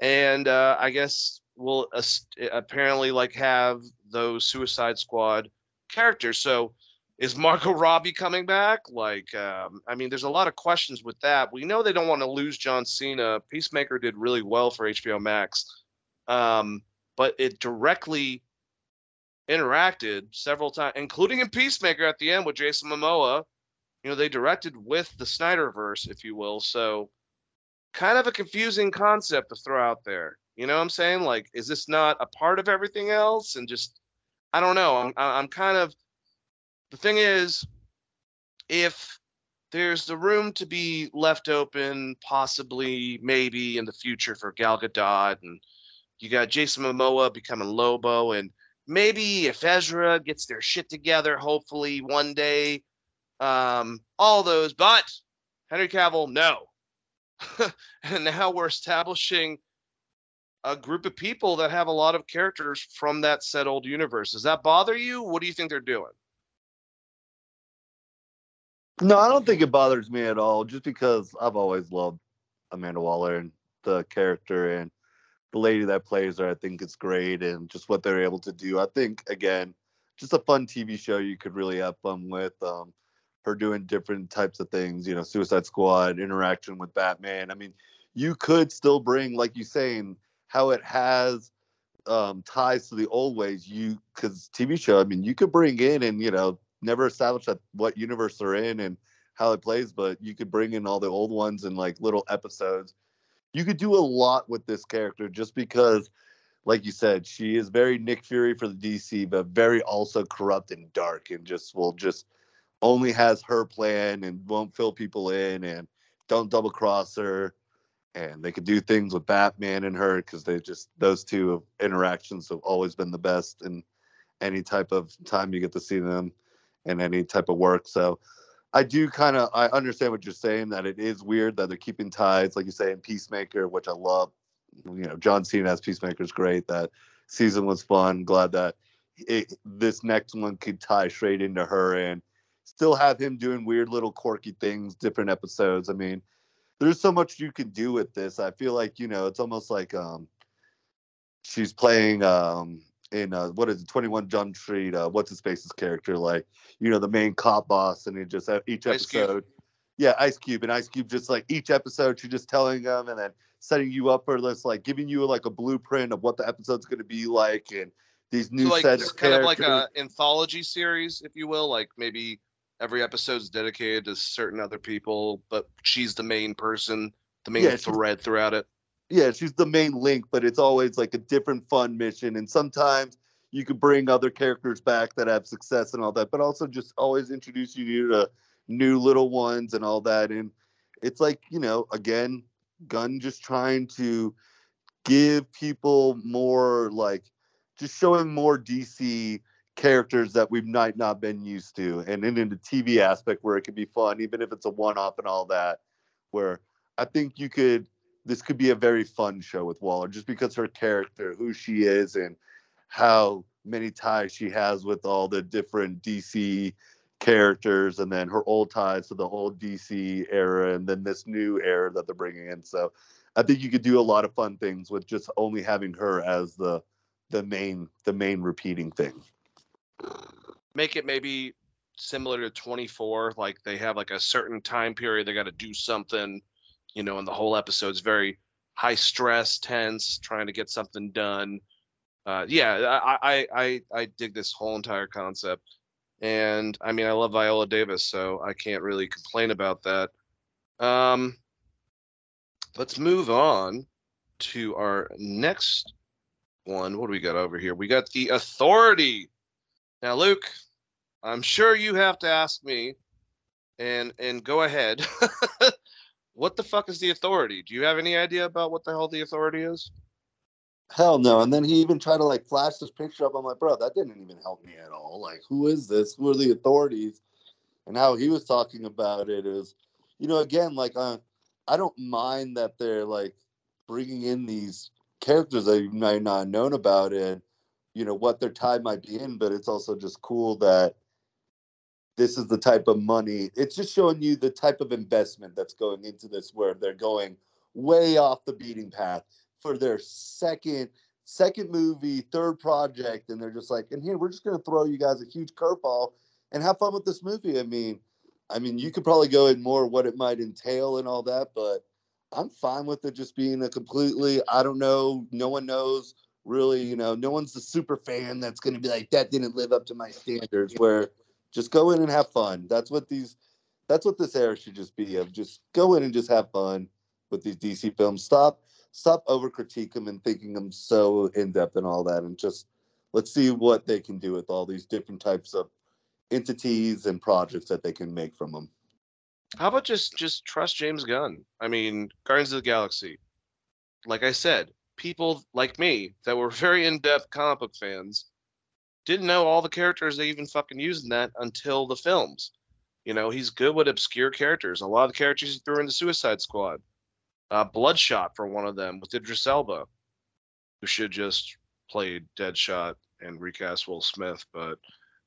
And uh, I guess will as- apparently like have those Suicide Squad characters. So is Margot Robbie coming back? Like, um, I mean, there's a lot of questions with that. We know they don't want to lose John Cena. Peacemaker did really well for HBO Max, um, but it directly interacted several times, including in Peacemaker at the end with Jason Momoa. You know, they directed with the Snyderverse, if you will. So, kind of a confusing concept to throw out there. You know what I'm saying? Like, is this not a part of everything else? And just, I don't know. I'm, I'm kind of the thing is, if there's the room to be left open, possibly, maybe in the future for Gal Gadot, and you got Jason Momoa becoming Lobo, and maybe if Ezra gets their shit together, hopefully one day, um, all those. But Henry Cavill, no. and now we're establishing a group of people that have a lot of characters from that said old universe. Does that bother you? What do you think they're doing? No, I don't think it bothers me at all. Just because I've always loved Amanda Waller and the character and the lady that plays her. I think it's great and just what they're able to do. I think again, just a fun TV show you could really have fun with. Um, her doing different types of things, you know, Suicide Squad, interaction with Batman. I mean, you could still bring, like you saying, how it has um, ties to the old ways. You because TV show, I mean, you could bring in and you know never establish that what universe they're in and how it plays, but you could bring in all the old ones and like little episodes. You could do a lot with this character just because, like you said, she is very Nick Fury for the DC, but very also corrupt and dark, and just will just only has her plan and won't fill people in and don't double cross her. And they could do things with Batman and her because they just those two interactions have always been the best in any type of time you get to see them in any type of work. So I do kind of I understand what you're saying that it is weird that they're keeping ties, like you say in Peacemaker, which I love. You know, John Cena as Peacemaker is great. That season was fun. Glad that it, this next one could tie straight into her and still have him doing weird little quirky things, different episodes. I mean, there's so much you can do with this. I feel like you know it's almost like um she's playing um in uh, what is it, 21 Jump Street, uh, what's his face's character, like, you know, the main cop boss, and he just uh, each episode, yeah, Ice Cube, and Ice Cube just like each episode, she's just telling them and then setting you up for this, like giving you like a blueprint of what the episode's going to be like, and these new So like sets kind of like characters. a anthology series, if you will. Like maybe every episode's dedicated to certain other people, but she's the main person, the main Yeah, thread throughout it. Yeah, she's the main link, but it's always like a different fun mission. And sometimes you could bring other characters back that have success and all that, but also just always introduce you to new little ones and all that. And it's like, you know, again, Gunn just trying to give people more like just showing more DC characters that we might not been used to and then in the TV aspect where it could be fun, even if it's a one off and all that, where I think you could this could be a very fun show with Waller just because her character, who she is, and how many ties she has with all the different DC characters, and then her old ties to the old DC era, and then this new era that they're bringing in. So I think you could do a lot of fun things with just only having her as the the main the main repeating thing. Make it maybe similar to 24, like they have like a certain time period they got to do something, you know, and the whole episode's very high stress, tense, trying to get something done. Uh, yeah, I, I I I dig this whole entire concept, and I mean I love Viola Davis, so I can't really complain about that. Um, let's move on to our next one. What do we got over here? We got the Authority. Now, Luke, I'm sure you have to ask me, and and go ahead. what the fuck is the Authority? Do you have any idea about what the hell the Authority is? Hell no. And then he even tried to like flash this picture up. I'm like, bro, that didn't even help me at all. Like, who is this? Who are the authorities? And how he was talking about it is, you know, again, like, uh, I don't mind that they're like bringing in these characters that you might not known about and, you know, what their time might be in, but it's also just cool that this is the type of money. It's just showing you the type of investment that's going into this, where they're going way off the beating path for their second second movie, third project, and they're just like, and here we're just gonna throw you guys a huge curveball and have fun with this movie. I mean, I mean, you could probably go in more what it might entail and all that, but I'm fine with it just being a completely, I don't know, no one knows really, you know, no one's the super fan that's gonna be like, that didn't live up to my standards. Where just go in and have fun. That's what these that's what this era should just be of just go in and just have fun with these DC films. Stop stop over critique them and thinking them so in depth and all that and just let's see what they can do with all these different types of entities and projects that they can make from them. How about just just trust James Gunn? I mean, Guardians of the Galaxy. Like I said, people like me that were very in-depth comic book fans didn't know all the characters they even fucking used in that until the films. You know, he's good with obscure characters. A lot of the characters he threw in the Suicide Squad. Uh, Bloodshot for one of them with Idris Elba, who should just play Deadshot and recast Will Smith, but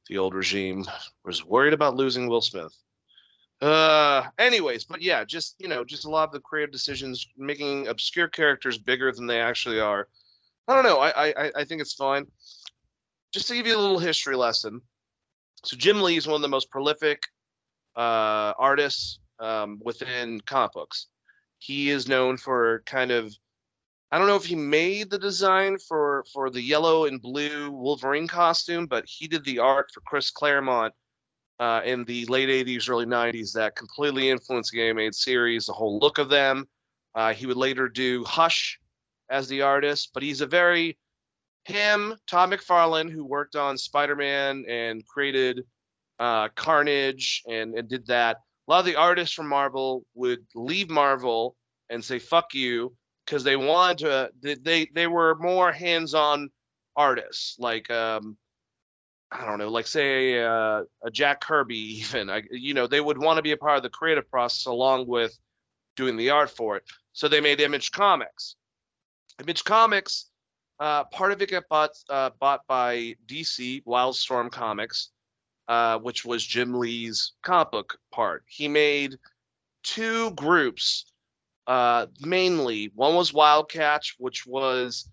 the old regime was worried about losing Will Smith. Uh, anyways, but yeah, just you know, just a lot of the creative decisions, making obscure characters bigger than they actually are. I don't know. I I I think it's fine. Just to give you a little history lesson. So Jim Lee is one of the most prolific uh, artists um, within comic books. He is known for kind of I don't know if he made the design for for the yellow and blue Wolverine costume, but he did the art for Chris Claremont uh, in the late 80s, early 90s that completely influenced the animated series, the whole look of them. Uh, he would later do Hush as the artist, but he's a very him, Todd McFarlane, who worked on Spider-Man and created uh, Carnage and, and did that. A lot of the artists from Marvel would leave Marvel and say "fuck you" because they wanted to. They they were more hands-on artists, like um, I don't know, like say uh, a Jack Kirby, even. I, you know, they would want to be a part of the creative process along with doing the art for it. So they made Image Comics. Image Comics, uh, part of it got bought uh, bought by DC Wildstorm Comics, uh, which was Jim Lee's comic book part. He made two groups uh, mainly. One was Wildcats, which was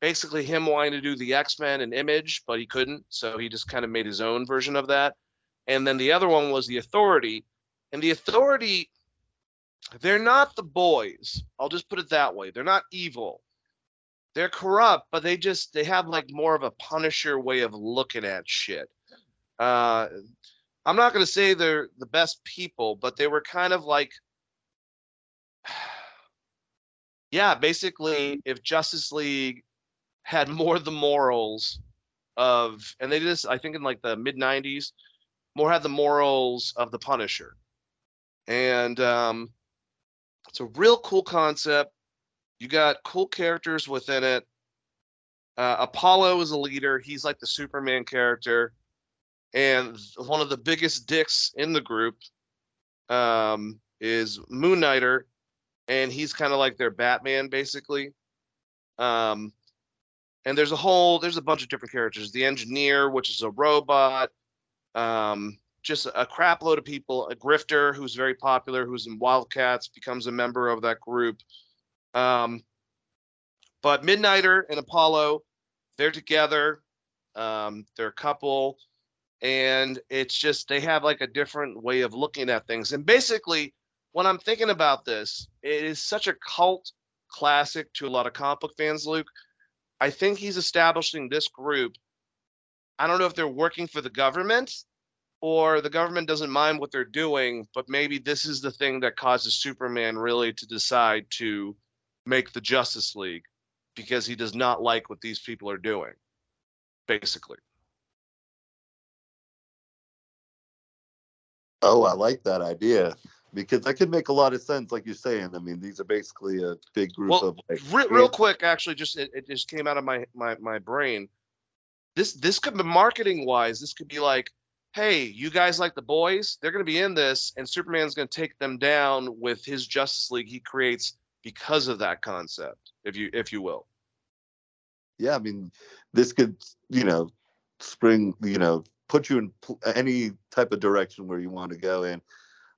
basically him wanting to do the X Men and Image, but he couldn't, so he just kind of made his own version of that. And then the other one was the Authority, and the Authority, they're not the boys. I'll just put it that way. They're not evil. They're corrupt, but they just they have like more of a Punisher way of looking at shit. Uh, I'm not gonna say they're the best people, but they were kind of like yeah, basically, if Justice League had more the morals of, and they did this, I think, in like the mid '90s, more had the morals of the Punisher, and um, it's a real cool concept. You got cool characters within it. Uh, Apollo is a leader. He's like the Superman character, and one of the biggest dicks in the group um, is Midnighter, and he's kind of like their Batman basically. Um, and there's a whole there's a bunch of different characters. The engineer, which is a robot, um, just a crap load of people. A grifter who's very popular, who's in Wildcats, becomes a member of that group. Um, but Midnighter and Apollo, they're together. Um, they're a couple, and it's just they have like a different way of looking at things. And basically, when I'm thinking about this, it is such a cult classic to a lot of comic book fans, Luke. I think he's establishing this group. I don't know if they're working for the government or the government doesn't mind what they're doing, but maybe this is the thing that causes Superman really to decide to make the Justice League because he does not like what these people are doing, basically. Oh, I like that idea because that could make a lot of sense, like you're saying. I mean, these are basically a big group well, of like. Real, real quick, actually, just it, it just came out of my my my brain. This this could be marketing wise. This could be like, hey, you guys like the boys? They're going to be in this, and Superman's going to take them down with his Justice League he creates because of that concept, if you if you will. Yeah, I mean, this could you know spring you know put you in any type of direction where you want to go in.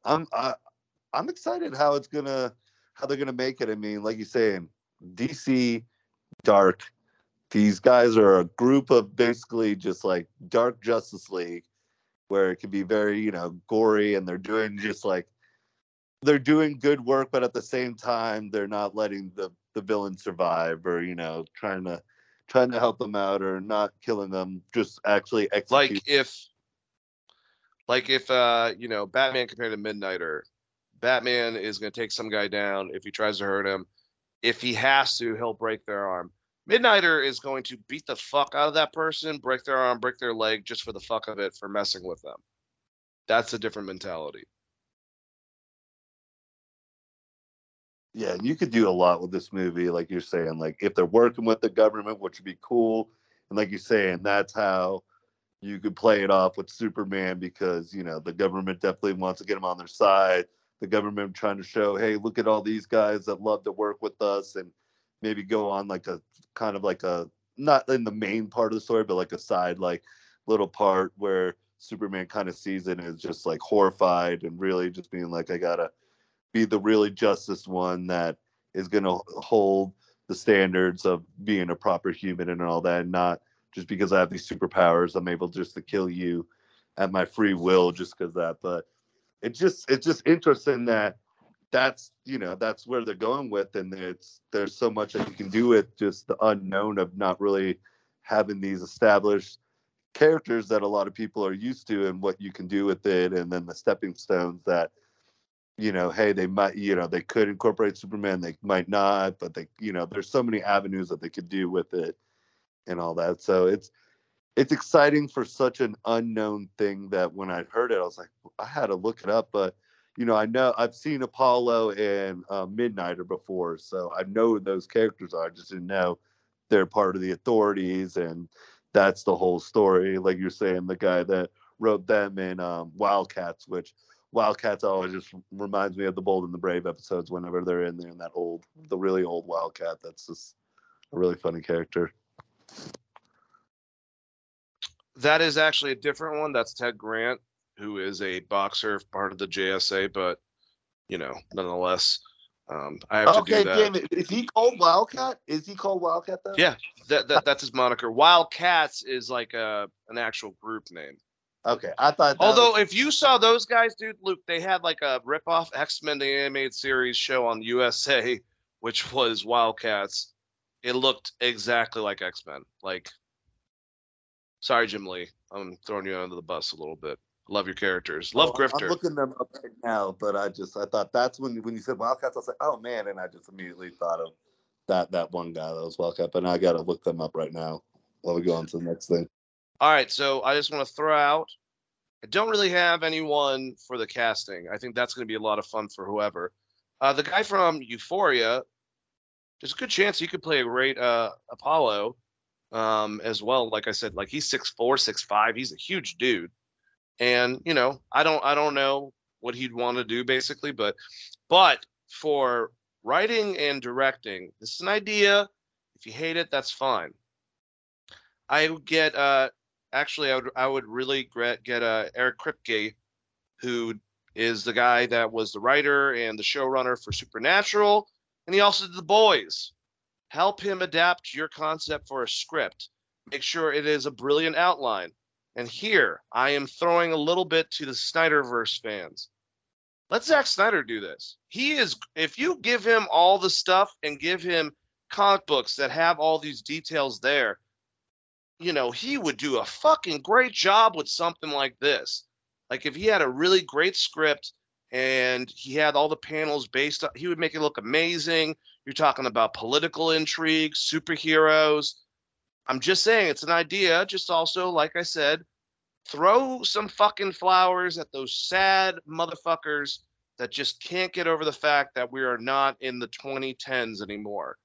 I'm I, I'm excited how it's gonna how they're gonna make it. I mean, like you're saying, DC Dark. These guys are a group of basically just like Dark Justice League, where it can be very you know gory, and they're doing just like they're doing good work, but at the same time they're not letting the the villain survive, or you know trying to trying to help them out, or not killing them, just actually execute. Like if like if uh you know Batman compared to Midnighter, Batman is going to take some guy down if he tries to hurt him. If he has to, he'll break their arm. Midnighter is going to beat the fuck out of that person, break their arm, break their leg just for the fuck of it for messing with them. That's a different mentality. Yeah, you could do a lot with this movie, like you're saying. Like if they're working with the government, which would be cool, and like you're saying, that's how you could play it off with Superman because you know the government definitely wants to get him on their side. The government trying to show, hey, look at all these guys that love to work with us, and maybe go on like a kind of like a not in the main part of the story, but like a side like little part where Superman kind of sees it and is just like horrified and really just being like, I gotta be the really justice one that is gonna hold the standards of being a proper human and all that, and not just because I have these superpowers, I'm able just to kill you at my free will just because that. But it's just it's just interesting that that's you know that's where they're going with, and it's there's so much that you can do with just the unknown of not really having these established characters that a lot of people are used to and what you can do with it and then the stepping stones that you know hey they might you know they could incorporate superman they might not but they you know there's so many avenues that they could do with it and all that. So it's it's exciting for such an unknown thing that when I heard it, I was like, I had to look it up. But you know, I know I've seen Apollo and uh, Midnighter before, so I know who those characters are. I just didn't know they're part of the authorities, and that's the whole story. Like you're saying, the guy that wrote them in um, Wildcats, which Wildcats always just reminds me of the Bold and the Brave episodes whenever they're in there in that old, the really old Wildcat. That's just a really funny character. That is actually a different one. That's Ted Grant, who is a boxer, part of the JSA, but you know, nonetheless, um, I have okay, to do that. damn it. Is he called Wildcat? Is he called Wildcat though? Yeah, that, that that's his moniker. Wildcats is like a an actual group name. Okay, I thought. Although, was... if you saw those guys, dude, Luke, they had like a rip-off X-Men the animated series show on USA, which was Wildcats. It looked exactly like X-Men. Like Sorry, Jim Lee. I'm throwing you under the bus a little bit. Love your characters. Love oh, Grifter. I'm looking them up right now, but I just I thought that's when when you said Wildcats, I was like, oh man, and I just immediately thought of that that one guy that was Wildcat, but I got to look them up right now while we go on to the next thing. All right, so I just want to throw out. I don't really have anyone for the casting. I think that's going to be a lot of fun for whoever. Uh, the guy from Euphoria, there's a good chance he could play a great uh, Apollo um, as well. Like I said, like he's six four, six five. He's a huge dude, and you know, I don't, I don't know what he'd want to do basically, but, but for writing and directing, this is an idea. If you hate it, that's fine. I would get, uh, actually, I would, I would really get, get uh, Eric Kripke, who is the guy that was the writer and the showrunner for Supernatural, and he also did The Boys help him adapt your concept for a script. Make sure it is a brilliant outline. And here, I am throwing a little bit to the Snyderverse fans. Let Zack Snyder do this. He is, if you give him all the stuff and give him comic books that have all these details there, you know, he would do a fucking great job with something like this. Like if he had a really great script and he had all the panels based on, he would make it look amazing. You're talking about political intrigue, superheroes. I'm just saying it's an idea. Just also, like I said, throw some fucking flowers at those sad motherfuckers that just can't get over the fact that we are not in the 2010s anymore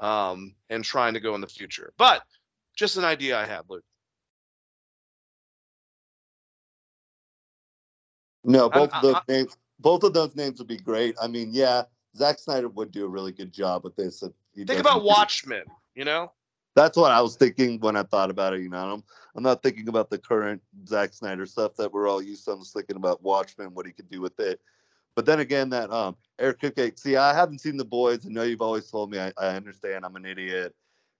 um, and trying to go in the future. But just an idea I had, Luke. No, both of those names, both of those names would be great. I mean, yeah, Zack Snyder would do a really good job with this. Think about Watchmen, you know? That's what I was thinking when I thought about it. You know, I'm, I'm not thinking about the current Zack Snyder stuff that we're all used to. I'm just thinking about Watchmen, what he could do with it. But then again, that um Eric Kripke. See, I haven't seen the boys. I know you've always told me. I, I understand. I'm an idiot,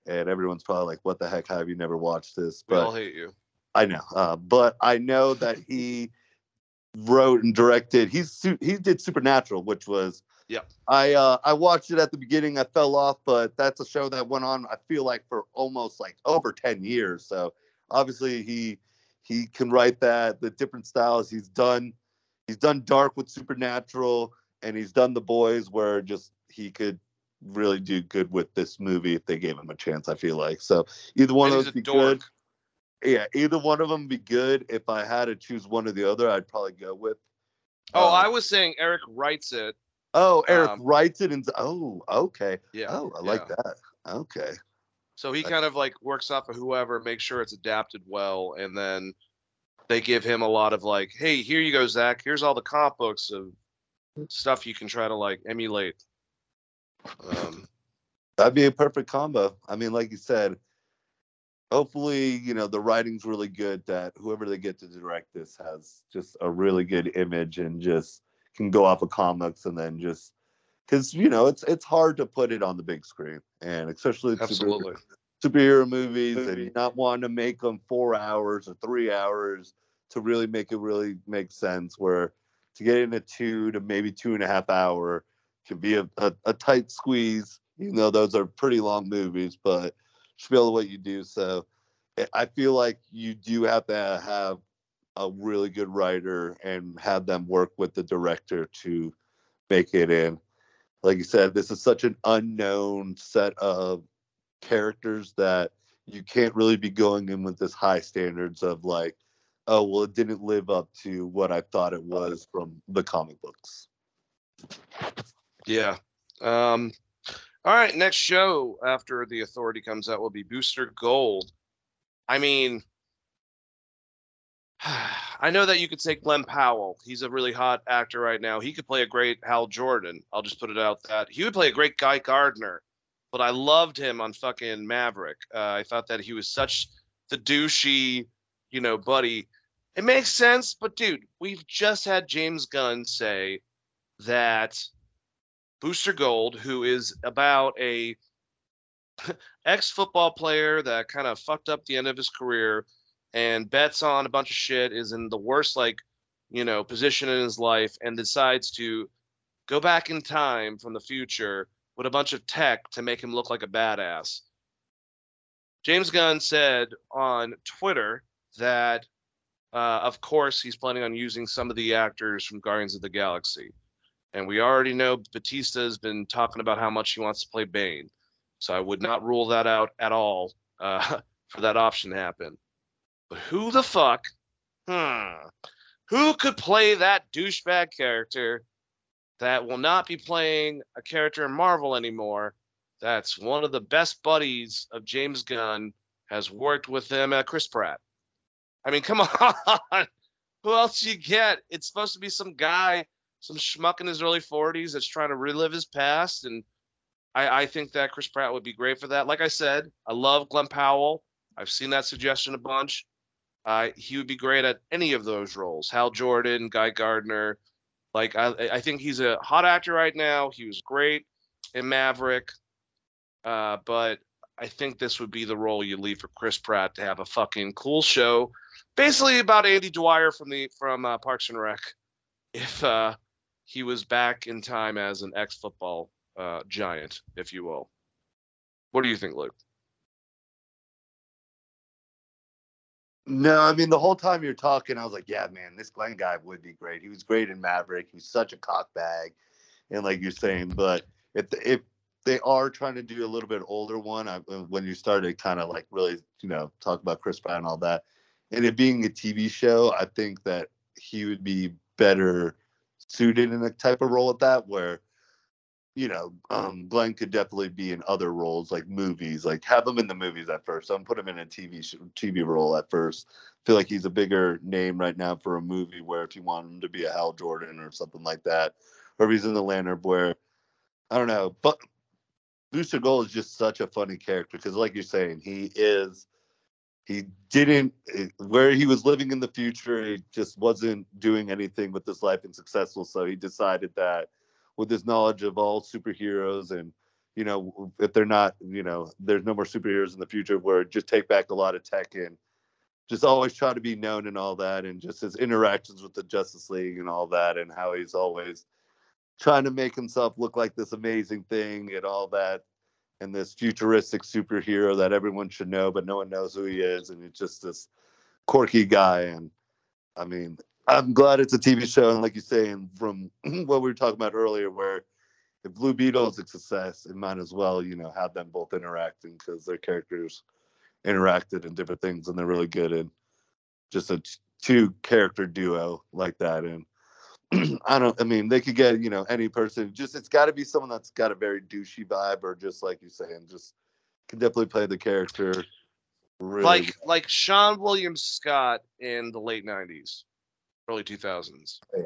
and everyone's probably like, "What the heck? have you never watched this?" But we all hate you. I know, uh, but I know that he wrote and directed. He's he did Supernatural, which was yeah. I uh, I watched it at the beginning. I fell off, but that's a show that went on. I feel like for almost like over ten years. So obviously he he can write that. The different styles he's done. He's done dark with Supernatural, and he's done The Boys, where just he could really do good with this movie if they gave him a chance. I feel like so either one And of those be dork. good. Yeah, either one of them be good. If I had to choose one or the other, I'd probably go with. Oh, uh, I was saying Eric writes it. Oh, Eric um, writes it and oh, okay. Yeah. Oh, I like yeah. that. Okay. So he kind of like works off of whoever, makes sure it's adapted well, and then they give him a lot of like, hey, here you go, Zack. Here's all the comic books of stuff you can try to like emulate. Um, That'd be a perfect combo. I mean, like you said, hopefully, you know, the writing's really good that whoever they get to direct this has just a really good image and just can go off of comics and then just because you know it's it's hard to put it on the big screen and especially super- absolutely. superhero movies and not wanting to make them four hours or three hours to really make it really make sense where to get in a two to maybe two and a half hour can be a, a, a tight squeeze. Even though those are pretty long movies but to what you do. So I- i feel like you do have to have a really good writer and have them work with the director to make it in. Like you said this is such an unknown set of characters that you can't really be going in with this high standards of like, oh well, it didn't live up to what I thought it was from the comic books. Yeah. Um, all right. Next show after the Authority comes out will be Booster Gold. I mean, I know that you could say Glen Powell. He's a really hot actor right now. He could play a great Hal Jordan. I'll just put it out that he would play a great Guy Gardner. But I loved him on fucking Maverick. Uh, I thought that he was such the douchey, you know, buddy. It makes sense, but dude, we've just had James Gunn say that Booster Gold, who is about a ex football player that kind of fucked up the end of his career and bets on a bunch of shit, is in the worst, like, you know, position in his life and decides to go back in time from the future with a bunch of tech to make him look like a badass. James Gunn said on Twitter that, uh, of course, he's planning on using some of the actors from Guardians of the Galaxy. And we already know Batista has been talking about how much he wants to play Bane. So I would not rule that out at all uh, for that option to happen. But who the fuck? Hmm. Who could play that douchebag character that will not be playing a character in Marvel anymore? That's one of the best buddies of James Gunn, has worked with him at Chris Pratt. I mean, come on. Who else you get? It's supposed to be some guy some schmuck in his early 40s that's trying to relive his past. And I, I think that Chris Pratt would be great for that. Like I said, I love Glen Powell. I've seen that suggestion a bunch. Uh, he would be great at any of those roles. Hal Jordan, Guy Gardner. Like I, I think he's a hot actor right now. He was great in Maverick. Uh, but I think this would be the role you leave for Chris Pratt to have a fucking cool show, basically about Andy Dwyer from the from uh, Parks and Rec. If uh, he was back in time as an ex football uh, giant, if you will. What do you think, Luke? No, I mean the whole time you're talking, I was like, yeah, man, this Glen guy would be great. He was great in Maverick. He's such a cockbag, and like you're saying, but if if they are trying to do a little bit older one, I, when you started kind of like really, you know, talk about Chris Pratt and all that, and it being a TV show, I think that he would be better suited in a type of role at that where you know, um, Glen could definitely be in other roles like movies, like have him in the movies at first. Don't put him in a TV TV role at first. feel like he's a bigger name right now for a movie where if you want him to be a Hal Jordan or something like that, or he's in the Lantern, where I don't know, but Booster Gold is just such a funny character because, like you're saying, he is. He didn't eh, where he was living in the future. He just wasn't doing anything with his life and successful. So he decided that with his knowledge of all superheroes and you know if they're not you know there's no more superheroes in the future where just take back a lot of tech and just always try to be known and all that and just his interactions with the justice league and all that and how he's always trying to make himself look like this amazing thing and all that and this futuristic superhero that everyone should know but no one knows who he is and it's just this quirky guy and i mean I'm glad it's a TV show, and like you say, and from what we were talking about earlier, where if Blue Beetle is a success, it might as well, you know, have them both interacting because their characters interacted in different things and they're really good in just a two character duo like that. And I don't, I mean, they could get, you know, any person, just it's got to be someone that's got a very douchey vibe or just like you're saying, just can definitely play the character. Really like like Seann William Scott in the late '90s, early 2000s. Yeah.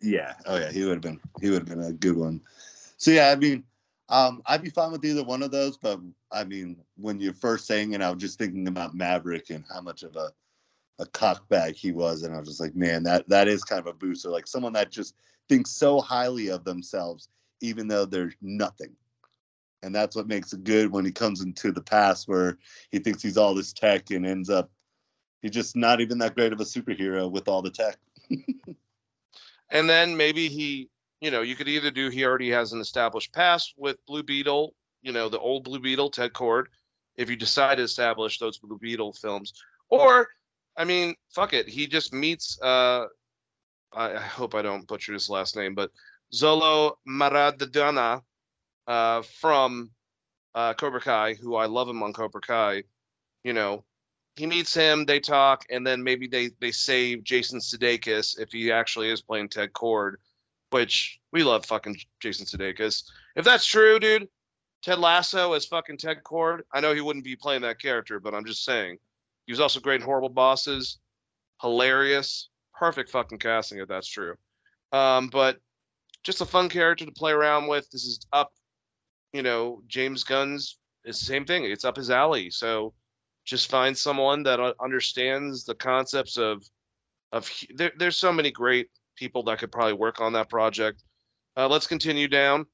Yeah. Oh yeah. He would have been. He would have been a good one. So yeah, I mean, um, I'd be fine with either one of those. But I mean, when you're first saying it, I was just thinking about Maverick and how much of a a cockbag he was, and I was just like, man, that that is kind of a booster. Like someone that just thinks so highly of themselves, even though they're nothing. And that's what makes it good when he comes into the past where he thinks he's all this tech and ends up he's just not even that great of a superhero with all the tech. and then maybe he, you know, you could either do he already has an established past with Blue Beetle, you know, the old Blue Beetle, Ted Kord, if you decide to establish those Blue Beetle films, or I mean, fuck it, he just meets. uh I, I hope I don't butcher his last name, but Xolo Maridueña uh, from uh, Cobra Kai, who I love him on Cobra Kai. You know, he meets him, they talk, and then maybe they they save Jason Sudeikis if he actually is playing Ted Kord, which we love fucking Jason Sudeikis. If that's true, dude, Ted Lasso as fucking Ted Kord. I know he wouldn't be playing that character, but I'm just saying. He was also great in Horrible Bosses. Hilarious. Perfect fucking casting if that's true. Um, but just a fun character to play around with. This is up, you know, James Gunn's is the same thing. It's up his alley. So just find someone that understands the concepts of of there, there's so many great people that could probably work on that project. Uh, let's continue down.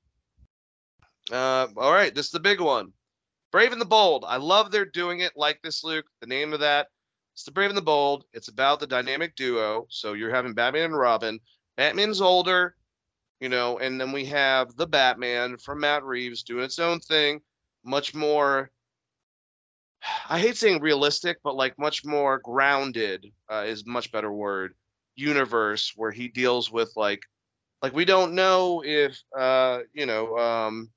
Uh, all right, this is the big one. Brave and the Bold. I love they're doing it like this, Luke. The name of that. It's the Brave and the Bold. It's about the dynamic duo. So you're having Batman and Robin. Batman's older, you know, and then we have the Batman from Matt Reeves doing its own thing, much more. I hate saying realistic, but like much more grounded uh, is much better word. Universe where he deals with like, like we don't know if uh, you know um,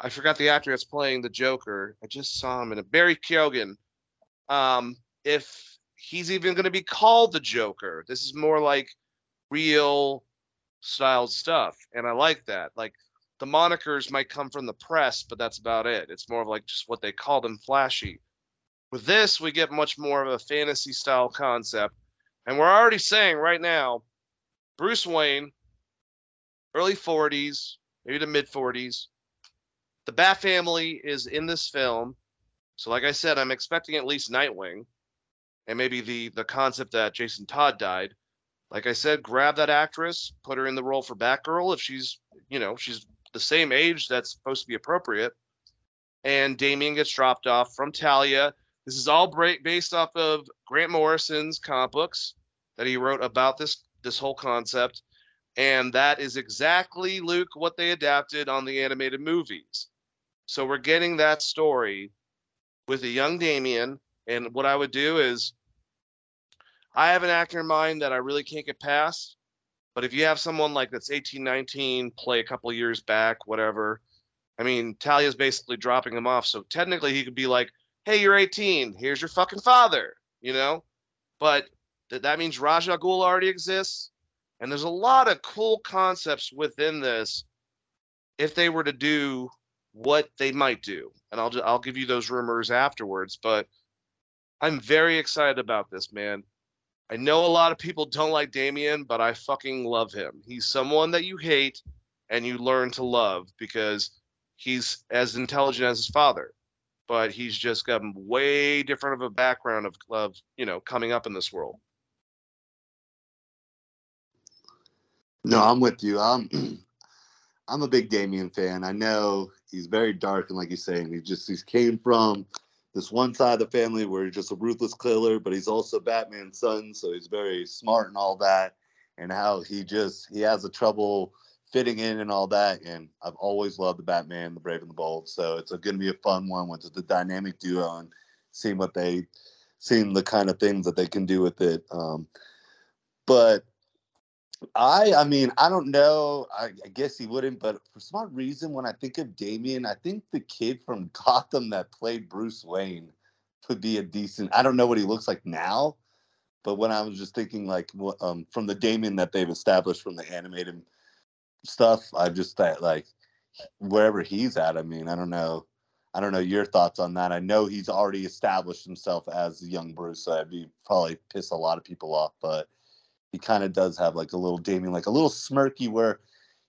I forgot the actor that's playing the Joker. I just saw him in a Barry Keoghan. Um, if he's even going to be called the Joker, this is more like real styled stuff, and I like that. Like the monikers might come from the press, but that's about it. It's more of like just what they call them flashy. With this, we get much more of a fantasy style concept, and we're already saying right now, Bruce Wayne, early 40s, maybe the mid 40s, the Bat family is in this film. So, like I said, I'm expecting at least Nightwing, and maybe the the concept that Jason Todd died. Like I said, grab that actress, put her in the role for Batgirl if she's, you know, she's the same age that's supposed to be appropriate. And Damian gets dropped off from Talia. This is all based off of Grant Morrison's comic books that he wrote about this this whole concept, and that is exactly Luke what they adapted on the animated movies. So we're getting that story with a young Damian. And what I would do is I have an actor in mind that I really can't get past. But if you have someone like that's 18, 19, play a couple years back, whatever. I mean, Talia's basically dropping him off. So technically he could be like, hey, you're 18. Here's your fucking father, you know? But th- that means Ra's al Ghul already exists. And there's a lot of cool concepts within this if they were to do what they might do, and I'll I'll give you those rumors afterwards. But I'm very excited about this, man. I know a lot of people don't like Damian, but I fucking love him. He's someone that you hate and you learn to love because he's as intelligent as his father, but he's just got way different of a background of, of you know coming up in this world. No, I'm with you. I'm I'm a big Damian fan. I know he's very dark and like you're saying, he just he came from this one side of the family where he's just a ruthless killer, but he's also Batman's son, so he's very smart and all that. And how he just he has a trouble fitting in and all that. And I've always loved the Batman, the Brave and the Bold. So it's going to be a fun one with the dynamic duo and seeing what they, seeing the kind of things that they can do with it. Um, but I I mean I don't know. I, I, guess he wouldn't, but for some reason, when I think of Damian, I think the kid from Gotham that played Bruce Wayne could be a decent. I don't know what he looks like now, but when I was just thinking like um, from the Damian that they've established from the animated stuff, I just thought like wherever he's at. I mean, I don't know. I don't know your thoughts on that. I know he's already established himself as young Bruce, so I'd be probably piss a lot of people off, but he kind of does have like a little Damian, like a little smirky where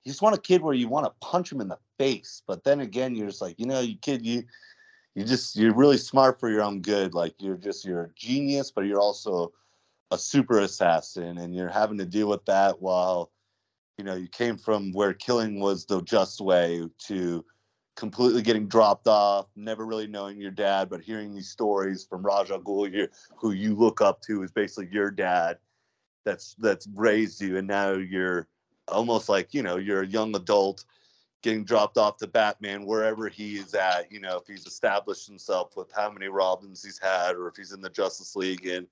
you just want a kid where you want to punch him in the face. But then again, you're just like, you know, you kid, you you just you're really smart for your own good. Like you're just you're a genius, but you're also a super assassin, and you're having to deal with that while you know you came from where killing was the just way to completely getting dropped off, never really knowing your dad, but hearing these stories from Ra's al Ghul, who you look up to is basically your dad that's that's raised you and now you're almost like you know you're a young adult getting dropped off to batman wherever he is at you know if he's established himself with how many robins he's had or if he's in the justice league and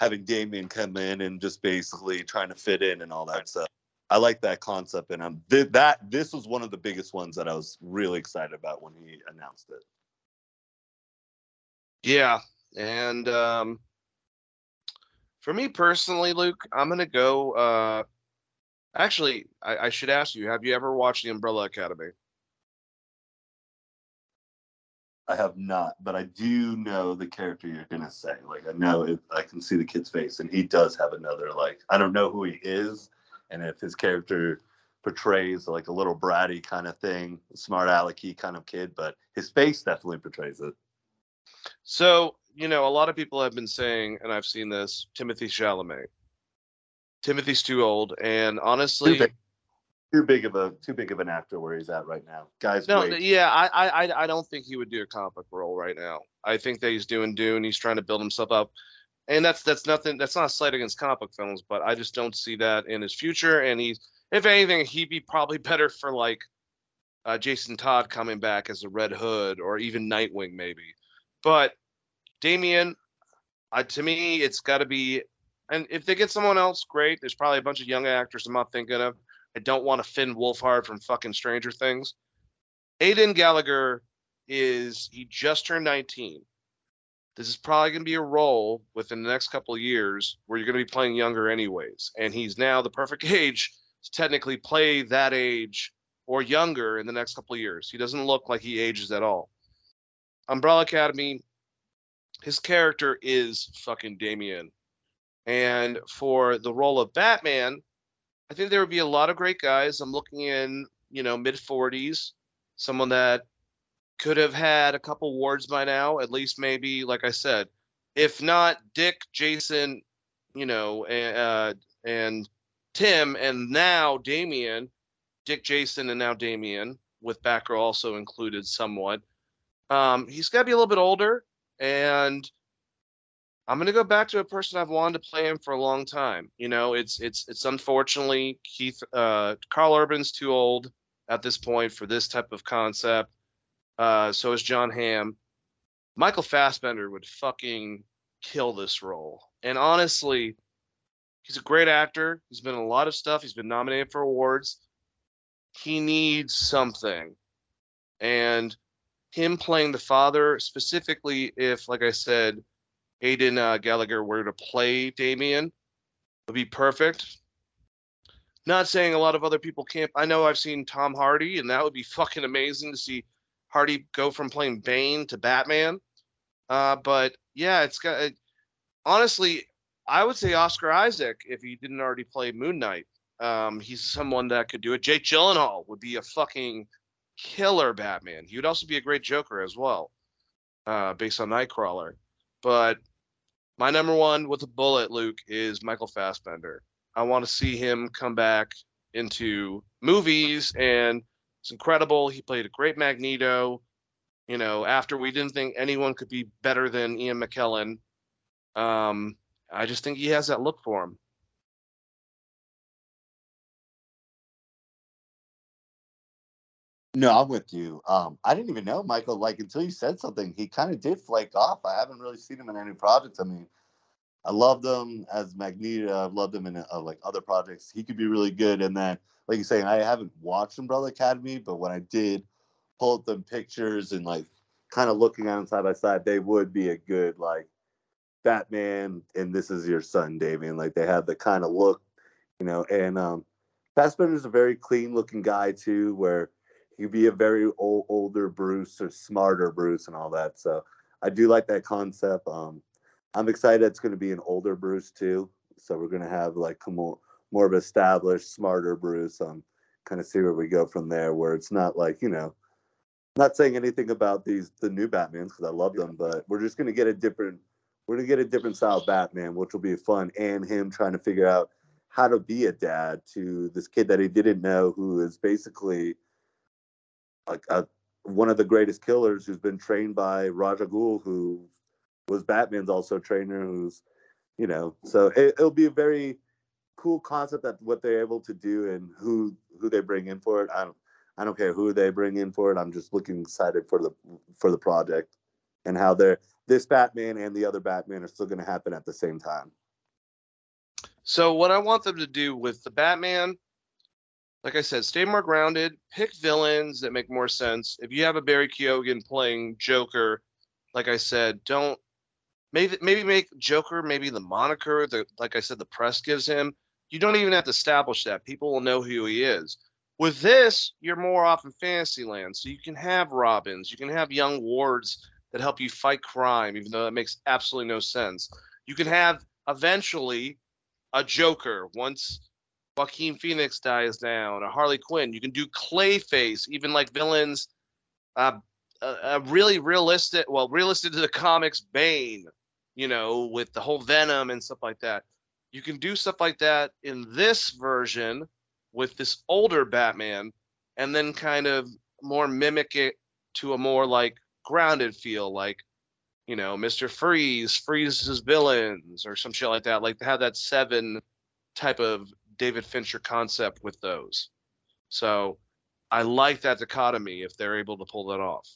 having damian come in and just basically trying to fit in and all that stuff. I like that concept and i'm th- that this was one of the biggest ones that i was really excited about when he announced it. Yeah and um for me personally, Luke, I'm gonna go. Uh, actually, I, I should ask you: Have you ever watched The Umbrella Academy? I have not, but I do know the character you're gonna say. Like I know it, I can see the kid's face, and he does have another like I don't know who he is, and if his character portrays like a little bratty kind of thing, smart alecky kind of kid, but his face definitely portrays it. So you know, a lot of people have been saying, and I've seen this, Timothée Chalamet. Timothy's too old, and honestly, too big, too big, of a too big of an actor where he's at right now. Guys, no, yeah, I, I, I don't think he would do a comic book role right now. I think that he's doing Dune. He's trying to build himself up, and that's that's nothing. That's not a slight against comic book films, but I just don't see that in his future. And he's, if anything, he'd be probably better for like uh, Jason Todd coming back as a Red Hood or even Nightwing, maybe. But Damian, uh, to me, it's got to be. And if they get someone else, great. There's probably a bunch of young actors I'm not thinking of. I don't want to Finn Wolfhard from fucking Stranger Things. Aidan Gallagher is he just turned 19. This is probably going to be a role within the next couple of years where you're going to be playing younger anyways, and he's now the perfect age to technically play that age or younger in the next couple of years. He doesn't look like he ages at all. Umbrella Academy, his character is fucking Damian. And for the role of Batman, I think there would be a lot of great guys. I'm looking in, you know, mid 40s, someone that could have had a couple wards by now, at least maybe, like I said, if not Dick, Jason, you know, uh, and Tim, and now Damian, Dick, Jason, and now Damian, with Backer also included somewhat. Um, he's got to be a little bit older. And I'm gonna go back to a person I've wanted to play him for a long time. You know, it's it's it's unfortunately Keith uh, Karl Urban's too old at this point for this type of concept. Uh, so is John Hamm. Michael Fassbender would fucking kill this role. And honestly, he's a great actor. He's been in a lot of stuff. He's been nominated for awards. He needs something. And him playing the father, specifically if, like I said, Aidan uh, Gallagher were to play Damian, would be perfect. Not saying a lot of other people can't. I know I've seen Tom Hardy, and that would be fucking amazing to see Hardy go from playing Bane to Batman. Uh, but yeah, it's got. It, honestly, I would say Oscar Isaac if he didn't already play Moon Knight. Um, he's someone that could do it. Jake Gyllenhaal would be a fucking killer Batman. He would also be a great Joker as well, uh, based on Nightcrawler. But my number one with a bullet, Luke, is Michael Fassbender. I want to see him come back into movies, and it's incredible. He played a great Magneto. You know, after we didn't think anyone could be better than Ian McKellen, um, I just think he has that look for him. No, I'm with you. Um, I didn't even know Michael. Like until you said something, he kind of did flake off. I haven't really seen him in any projects. I mean, I loved him as Magneto. I've loved him in uh, like other projects. He could be really good. And then, like you're saying, I haven't watched Umbrella Academy, but when I did pull up the pictures and like kind of looking at them side by side, they would be a good like Batman and this is your son, Damian. Like they have the kind of look, you know. And um, Fassbender's a very clean looking guy too, where he'd be a very old, older Bruce or smarter Bruce and all that. So I do like that concept. Um, I'm excited it's going to be an older Bruce too. So we're going to have like more more of established, smarter Bruce. Um, kind of see where we go from there. Where it's not like you know, not saying anything about these the new Batmans because I love them, but we're just going to get a different. We're gonna get a different style Batman, which will be fun, and him trying to figure out how to be a dad to this kid that he didn't know, who is basically like a, one of the greatest killers, who's been trained by Ra's al Ghul, who was Batman's also trainer, who's you know, so it, it'll be a very cool concept that what they're able to do and who who they bring in for it. I don't I don't care who they bring in for it. I'm just looking excited for the for the project and how they're this Batman and the other Batman are still going to happen at the same time. So what I want them to do with the Batman, like I said, stay more grounded, pick villains that make more sense. If you have a Barry Keoghan playing Joker, like I said, don't maybe maybe make Joker maybe the moniker that like I said the press gives him. You don't even have to establish that. People will know who he is. With this, you're more off in fantasy land, so you can have Robins, you can have young wards that help you fight crime, even though that makes absolutely no sense. You can have eventually a Joker once Joaquin Phoenix dies down, a Harley Quinn. You can do Clayface, even like villains. Uh, a really realistic, well, realistic to the comics, Bane. You know, with the whole Venom and stuff like that. You can do stuff like that in this version with this older Batman, and then kind of more mimic it to a more like grounded feel, like you know, Mr. Freeze, Freeze's villains, or some shit like that. Like to have that seven type of David Fincher concept with those. So I like that dichotomy if they're able to pull that off.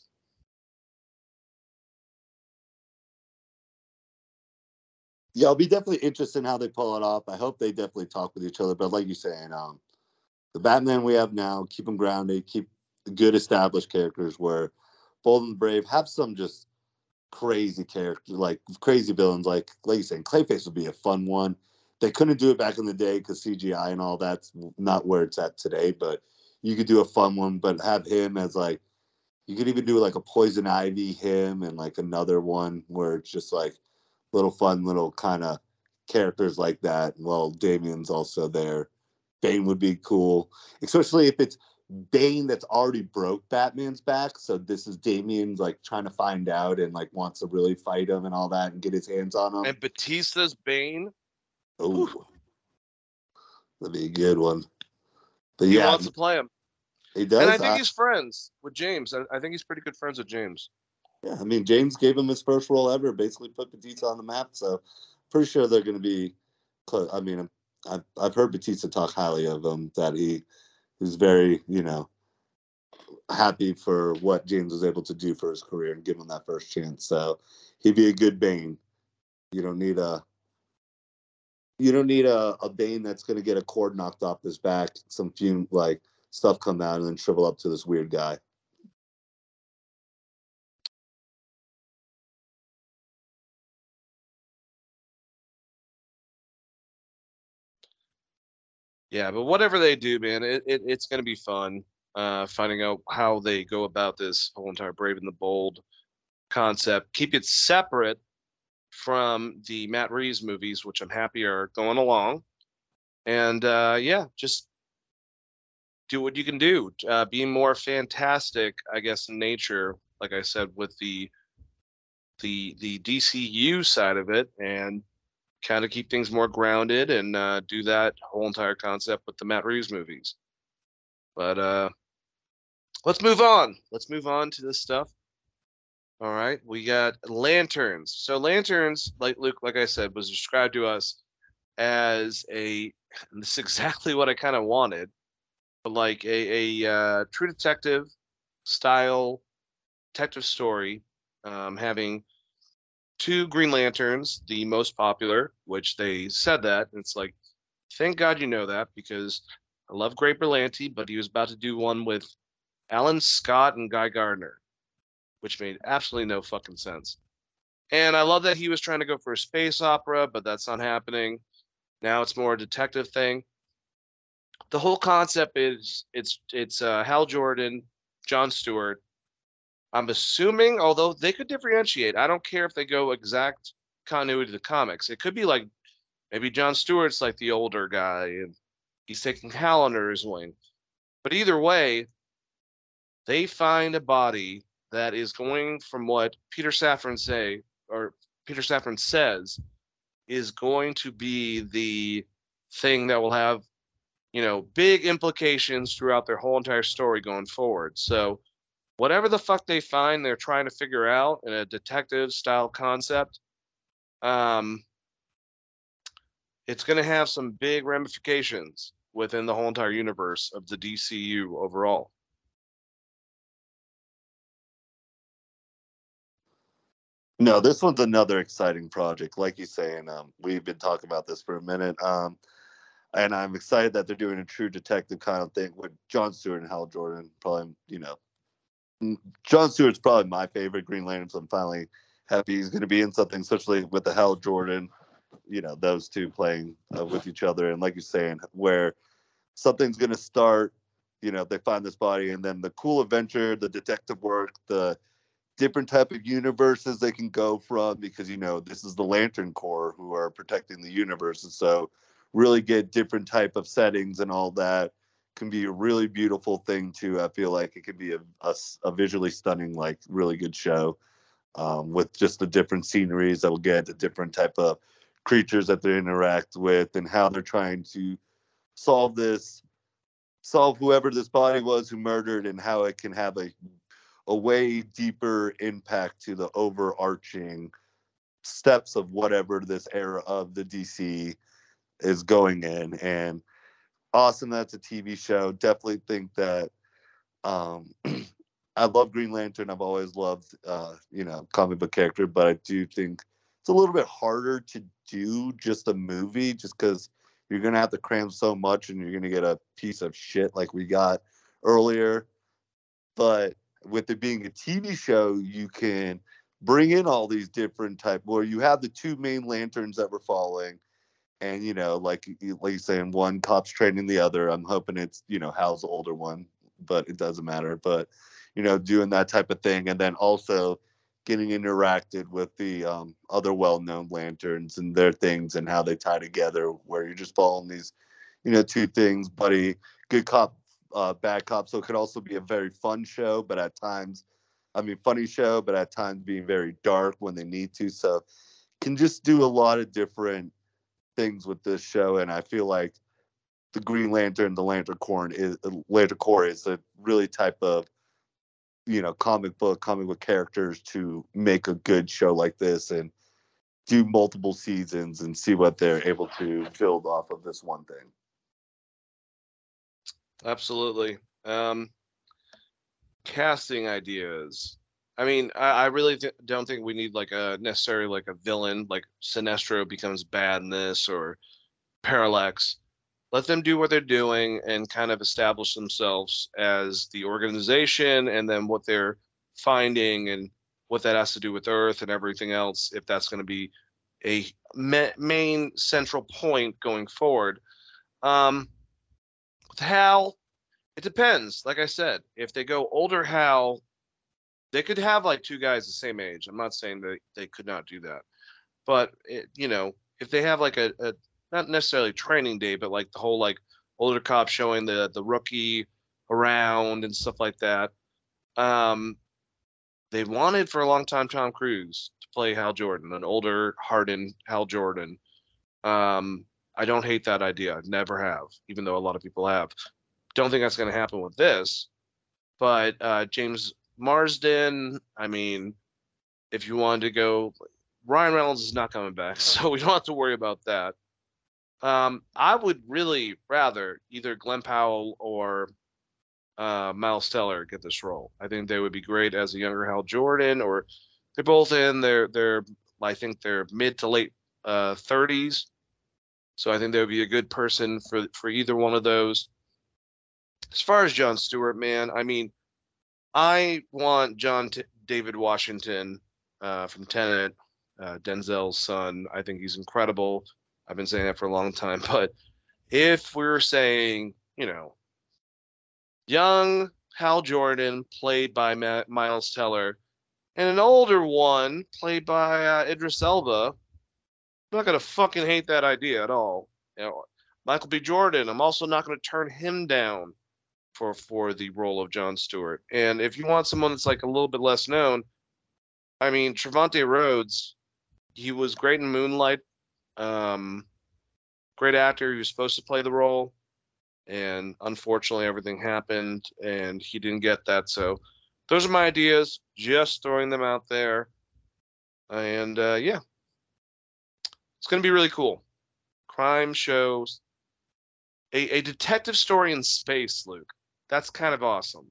Yeah, I'll be definitely interested in how they pull it off. I hope they definitely talk with each other. But like you're saying, um, the Batman we have now, keep them grounded, keep good established characters where Bold and Brave have some just crazy character, like crazy villains. Like like you saying, Clayface would be a fun one. They couldn't do it back in the day because CGI and all that's not where it's at today. But you could do a fun one, but have him as like you could even do like a Poison Ivy him and like another one where it's just like little fun little kind of characters like that. Well, Damian's also there. Bane would be cool, especially if it's Bane that's already broke Batman's back. So this is Damian's like trying to find out and like wants to really fight him and all that and get his hands on him. And Batista's Bane. Oh, that'd be a good one. But He yeah, wants to play him. he does. And I think I- he's friends with James. I, I think he's pretty good friends with James. yeah, I mean, James gave him his first role ever. Basically, put Batista on the map. So pretty sure they're going to be. Close. I mean, I've I've heard Batista talk highly of him. That he is very, you know, happy for what James was able to do for his career and give him that first chance. So he'd be a good Bane. You don't need a you don't need a, a Bane that's gonna get a cord knocked off his back, some fume like stuff come out and then shrivel up to this weird guy. Yeah, but whatever they do, man, it, it it's gonna be fun. Uh, finding out how they go about this whole entire Brave and the Bold concept. Keep it separate from the Matt Reeves movies, which I'm happy are going along. And uh, yeah, just do what you can do. Uh, be more fantastic, I guess, in nature. Like I said, with the the the DCU side of it, and kind of keep things more grounded and uh, do that whole entire concept with the Matt Reeves movies. But uh, let's move on. Let's move on to this stuff. All right, we got lanterns. So lanterns, like Luke, like I said, was described to us as a. This is exactly what I kind of wanted, like a a uh, True Detective style detective story, um, having two Green Lanterns, the most popular, which they said that. It's like, thank God you know that because I love Greg Berlanti, but he was about to do one with Alan Scott and Guy Gardner, which made absolutely no fucking sense. And I love that he was trying to go for a space opera, but that's not happening. Now it's more a detective thing. The whole concept is it's it's uh, Hal Jordan, John Stewart. I'm assuming, although they could differentiate, I don't care if they go exact continuity to the comics. It could be like maybe John Stewart's like the older guy and he's taking Hal under his wing. But either way, they find a body that is going from what Peter Safran say or Peter Safran says is going to be the thing that will have you know big implications throughout their whole entire story going forward. So whatever the fuck they find they're trying to figure out in a detective style concept um it's going to have some big ramifications within the whole entire universe of the DCU overall. No, this one's another exciting project. Like you saying, um, we've been talking about this for a minute. Um, and I'm excited that they're doing a true detective kind of thing with John Stewart and Hal Jordan. Probably, you know, John Stewart's probably my favorite Green Lantern. So I'm finally happy he's going to be in something, especially with the Hal Jordan. You know, those two playing uh, with each other, and like you're saying, where something's going to start. You know, they find this body, and then the cool adventure, the detective work, the different type of universes they can go from because you know this is the lantern corps who are protecting the universe and so really get different type of settings and all that can be a really beautiful thing too i feel like. It could be a, a, a visually stunning like really good show um, with just the different sceneries that will get the different type of creatures that they interact with and how they're trying to solve this solve whoever this body was who murdered and how it can have a a way deeper impact to the overarching steps of whatever this era of the DC is going in. And awesome that's a TV show. Definitely think that um I love Green Lantern. I've always loved uh, you know, comic book character, but I do think it's a little bit harder to do just a movie just because you're gonna have to cram so much and you're gonna get a piece of shit like we got earlier. But with it being a TV show, you can bring in all these different type where you have the two main lanterns that we're following. And you know, like like you saying, one cop's training the other. I'm hoping it's you know Hal's the older one, but it doesn't matter. But you know, doing that type of thing, and then also getting interacted with the um, other well-known lanterns and their things and how they tie together. Where you're just following these, you know, two things, buddy. Good cop, uh, bad cop. So it could also be a very fun show, but at times, I mean, funny show, but at times being very dark when they need to. So can just do a lot of different things with this show, and I feel like the Green Lantern, the Lantern Corps is Lantern Corps is a really type of you know comic book comic book characters to make a good show like this and do multiple seasons and see what they're able to build off of this one thing. Absolutely. Um, casting ideas. I mean, I, I really th- don't think we need like a necessarily like a villain, like Sinestro becomes bad in this or Parallax. Let them do what they're doing and kind of establish themselves as the organization and then what they're finding and what that has to do with Earth and everything else, if that's going to be a ma- main central point going forward. Um, Hal, it depends. Like I said, if they go older Hal, they could have like two guys the same age. I'm not saying that they could not do that, but it, you know, if they have like a, a not necessarily training day, but like the whole like older cop showing the the rookie around and stuff like that. Um, they wanted for a long time Tom Cruise to play Hal Jordan, an older, hardened Hal Jordan. Um, I don't hate that idea. I never have, even though a lot of people have. Don't think that's going to happen with this. But uh, James Marsden, I mean, if you wanted to go, Ryan Reynolds is not coming back, so we don't have to worry about that. Um, I would really rather either Glen Powell or uh, Miles Teller get this role. I think they would be great as a younger Hal Jordan, or they're both in. They're they're I think they're mid to late uh, 30s. So I think they would be a good person for for either one of those. As far as John Stewart, man, I mean, I want John T- David Washington uh, from Tenet, uh, Denzel's son. I think he's incredible. I've been saying that for a long time. But if we were saying, you know, young Hal Jordan, played by Ma- Miles Teller, and an older one, played by uh, Idris Elba, I'm not gonna fucking hate that idea at all. You know, Michael B. Jordan, I'm also not gonna turn him down for for the role of John Stewart. And if you want someone that's like a little bit less known, I mean Trevante Rhodes, he was great in Moonlight. Um, great actor. He was supposed to play the role, and unfortunately everything happened, and he didn't get that. So those are my ideas. Just throwing them out there, and uh, yeah, it's gonna be really cool. Crime shows. A, a detective story in space, Luke. That's kind of awesome.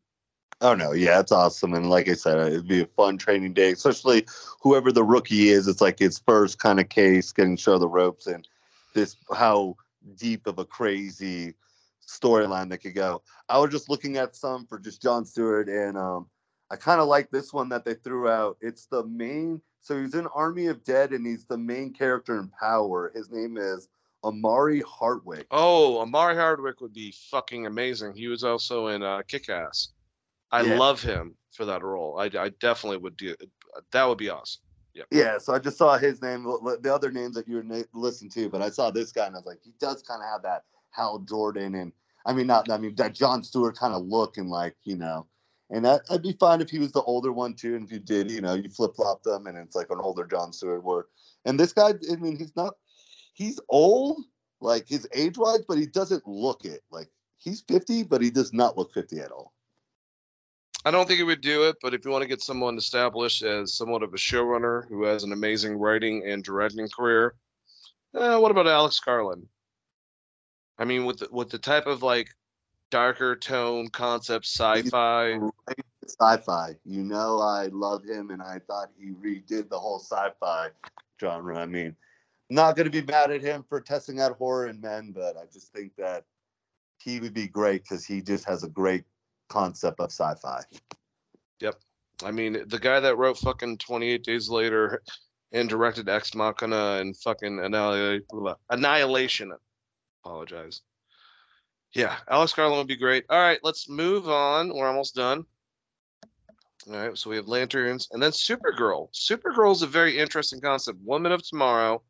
Oh no, yeah, it's awesome, and like I said, it'd be a fun training day, especially whoever the rookie is. It's like his first kind of case, getting show the ropes, and this how deep of a crazy storyline that could go. I was just looking at some for just John Stewart, and um, I kind of like this one that they threw out. It's the main, so he's in Army of Dead, and he's the main character in Power. His name is Omari Hardwick. Oh, Omari Hardwick would be fucking amazing. He was also in uh, Kick Ass. I Yeah. love him for that role. I, I definitely would do that. Would be awesome. Yeah, Yeah. so I just saw his name, the other names that you were listening to, but I saw this guy and I was like, he does kind of have that Hal Jordan and I mean not I mean that John Stewart kind of look and like you know, and I'd be fine if he was the older one too, and if you did you know you flip flop them and it's like an older John Stewart. Where and this guy, I mean he's not he's old like his age wise, but he doesn't look it like he's fifty, but he does not look fifty at all. I don't think he would do it, but if you want to get someone established as somewhat of a showrunner who has an amazing writing and directing career, uh, what about Alex Garland? I mean, with the, with the type of like darker tone concept sci-fi. Sci-fi, you know, I love him, and I thought he redid the whole sci-fi genre. I mean, not going to be mad at him for testing out horror in men, but I just think that he would be great because he just has a great concept of sci-fi. Yep. I mean, the guy that wrote fucking 28 Days Later and directed Ex Machina and fucking Annihilation. Apologize. Yeah, Alex Garland would be great. All right, let's move on. We're almost done. All right, so we have Lanterns and then Supergirl. Supergirl is a very interesting concept. Woman of Tomorrow.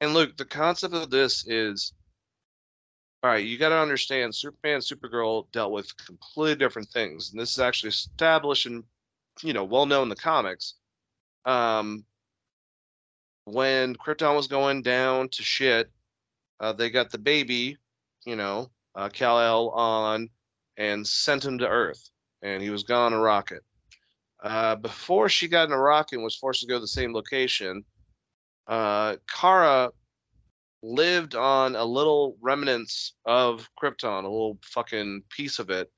And look, the concept of this is all right, you got to understand Superman and Supergirl dealt with completely different things. And this is actually established and, you know, well known in the comics. Um, when Krypton was going down to shit, uh, they got the baby, you know, uh, Kal-El on and sent him to Earth. And he was gone in a rocket. Uh, before she got in a rocket and was forced to go to the same location, uh, Kara lived on a little remnants of Krypton, a little fucking piece of it,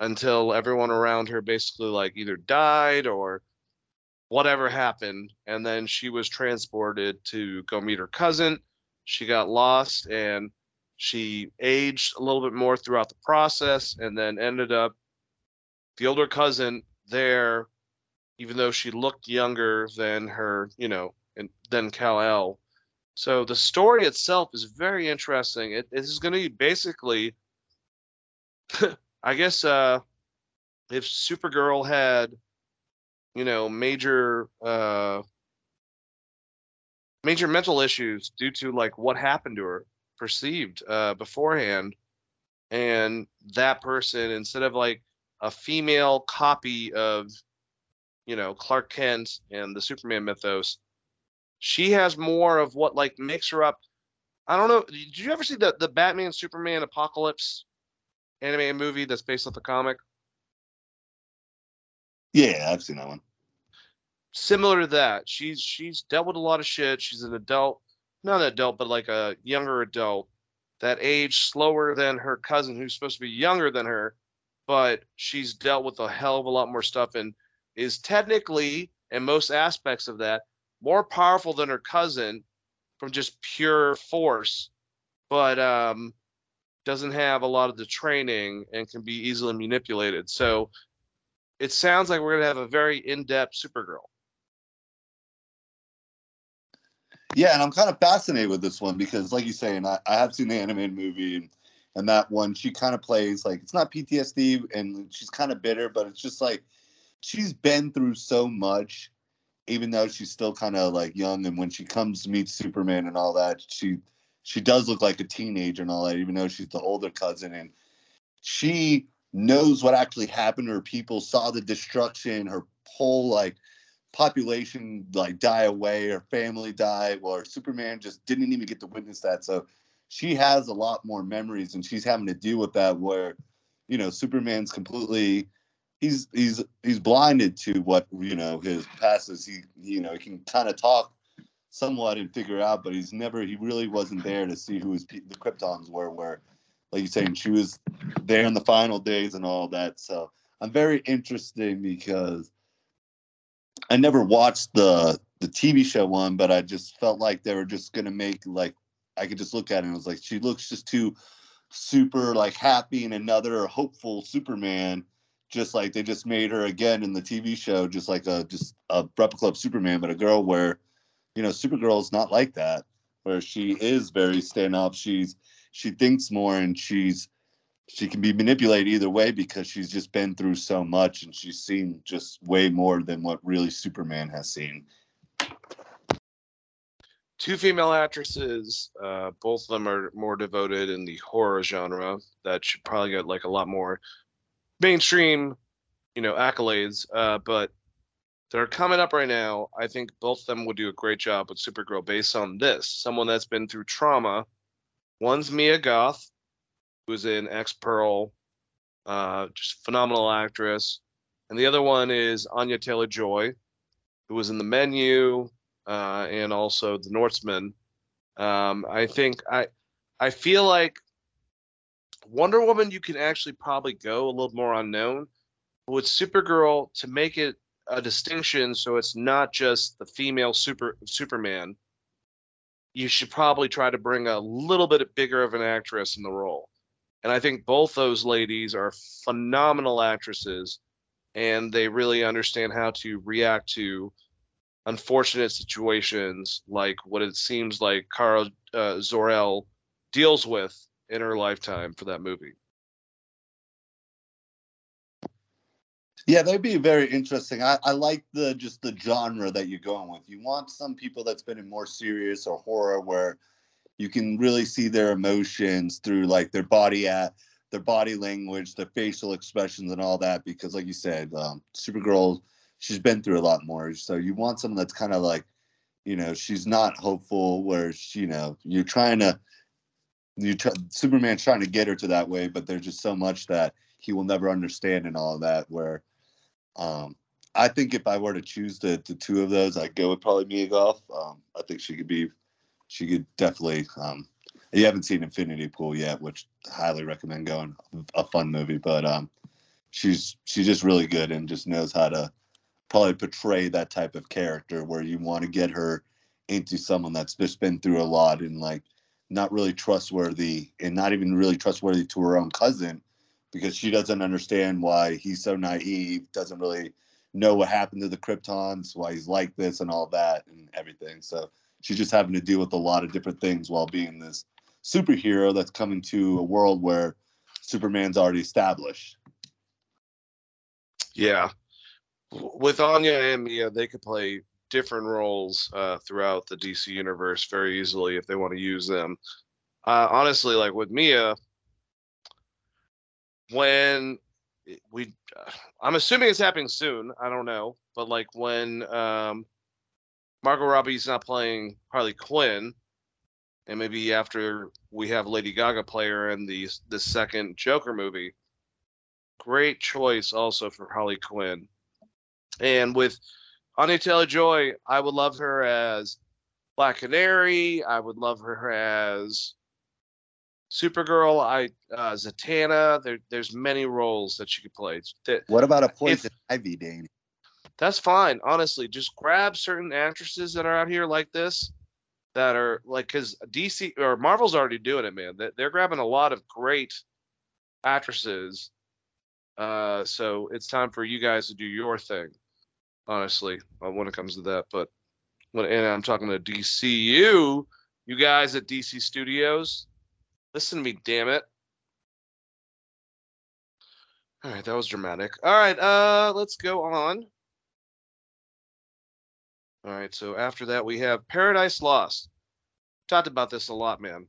until everyone around her basically like either died or whatever happened. And then she was transported to go meet her cousin. She got lost and she aged a little bit more throughout the process and then ended up the older cousin there, even though she looked younger than her, you know, and than Kal-El. So the story itself is very interesting. It, it is going to be basically, I guess, uh, if Supergirl had, you know, major, uh, major mental issues due to like what happened to her, perceived uh, beforehand, and that person instead of like a female copy of, you know, Clark Kent and the Superman mythos, she has more of what like makes her up. I don't know. Did you ever see the the Batman Superman Apocalypse animated movie that's based off the comic? Yeah, I've seen that one. Similar to that, she's she's dealt with a lot of shit. She's an adult, not an adult, but like a younger adult that aged slower than her cousin, who's supposed to be younger than her, but she's dealt with a hell of a lot more stuff and is technically, in most aspects of that, more powerful than her cousin from just pure force, but um, doesn't have a lot of the training and can be easily manipulated. So it sounds like we're gonna have a very in-depth Supergirl. Yeah, and I'm kind of fascinated with this one because, like you say, and I, I have seen the animated movie, and, and that one she kind of plays like it's not PTSD, and she's kind of bitter, but it's just like she's been through so much, even though she's still kind of like young. And when she comes to meet Superman and all that, she she does look like a teenager and all that, even though she's the older cousin, and she knows what actually happened her people, saw the destruction, her whole like population like die away, or family die, or Superman just didn't even get to witness that. So she has a lot more memories and she's having to deal with that where, you know, Superman's completely he's he's he's blinded to what you know his past is. He you know he can kind of talk somewhat and figure out, but he's never he really wasn't there to see who his the Kryptons were. Where like you're saying, she was there in the final days and all that. So I'm very interested because I never watched the the TV show one, but I just felt like they were just gonna make like I could just look at it and it was like she looks just too super like happy and another hopeful Superman, just like they just made her again in the TV show, just like a just a replica of Superman, but a girl where, you know, Supergirl is not like that, where she is very stand up. She's she thinks more and she's she can be manipulated either way because she's just been through so much and she's seen just way more than what really Superman has seen. Two female actresses, uh, both of them are more devoted in the horror genre. That should probably get like a lot more mainstream, you know, accolades. Uh, but they're coming up right now. I think both of them would do a great job with Supergirl based on this. Someone that's been through trauma. One's Mia Goth, who's in X Pearl, uh, just phenomenal actress, and the other one is Anya Taylor Joy, who was in The Menu uh, and also The Northman. Um, I think I I feel like Wonder Woman you can actually probably go a little more unknown, but with Supergirl to make it a distinction so it's not just the female super Superman. You should probably try to bring a little bit bigger of an actress in the role. And I think both those ladies are phenomenal actresses and they really understand how to react to unfortunate situations like what it seems like Kara uh, Zor-El deals with in her lifetime for that movie. Yeah, that'd be very interesting. I, I like the just the genre that you're going with. You want some people that's been in more serious or horror where you can really see their emotions through like their body at their body language, their facial expressions, and all that. Because, like you said, um, Supergirl, she's been through a lot more. So you want someone that's kind of like, you know, she's not hopeful. Where she, you know, you're trying to, you try, Superman's trying to get her to that way, but there's just so much that he will never understand and all of that. Where, um, I think if I were to choose the the two of those, I'd go with probably Mia Goth. Um, I think she could be she could definitely. Um, you haven't seen Infinity Pool yet, which I highly recommend going. A fun movie, but um, she's she's just really good and just knows how to probably portray that type of character where you want to get her into someone that's just been through a lot and like not really trustworthy and not even really trustworthy to her own cousin because she doesn't understand why he's so naive, doesn't really know what happened to the Kryptons, why he's like this and all that and everything. So she's just having to deal with a lot of different things while being this superhero that's coming to a world where Superman's already established. Yeah. With Anya and Mia, they could play different roles uh, throughout the DC universe very easily if they want to use them. Uh, honestly, like with Mia, when we, I'm assuming it's happening soon. I don't know, but like when um, Margot Robbie's not playing Harley Quinn, and maybe after we have Lady Gaga play her in the the second Joker movie. Great choice also for Harley Quinn. And with Anya Taylor Joy, I would love her as Black Canary. I would love her as Supergirl. I uh, Zatanna. There, there's many roles that she could play. What about a Poison if, Ivy, Danny? That's fine. Honestly, just grab certain actresses that are out here like this, that are like, because DC or Marvel's already doing it, man. They're grabbing a lot of great actresses. Uh, so it's time for you guys to do your thing, honestly, uh, when it comes to that. But when and I'm talking to DCU, you guys at DC Studios, listen to me, damn it. All right, that was dramatic. All right, uh, let's go on. All right, so after that we have Paradise Lost. Talked about this a lot, man.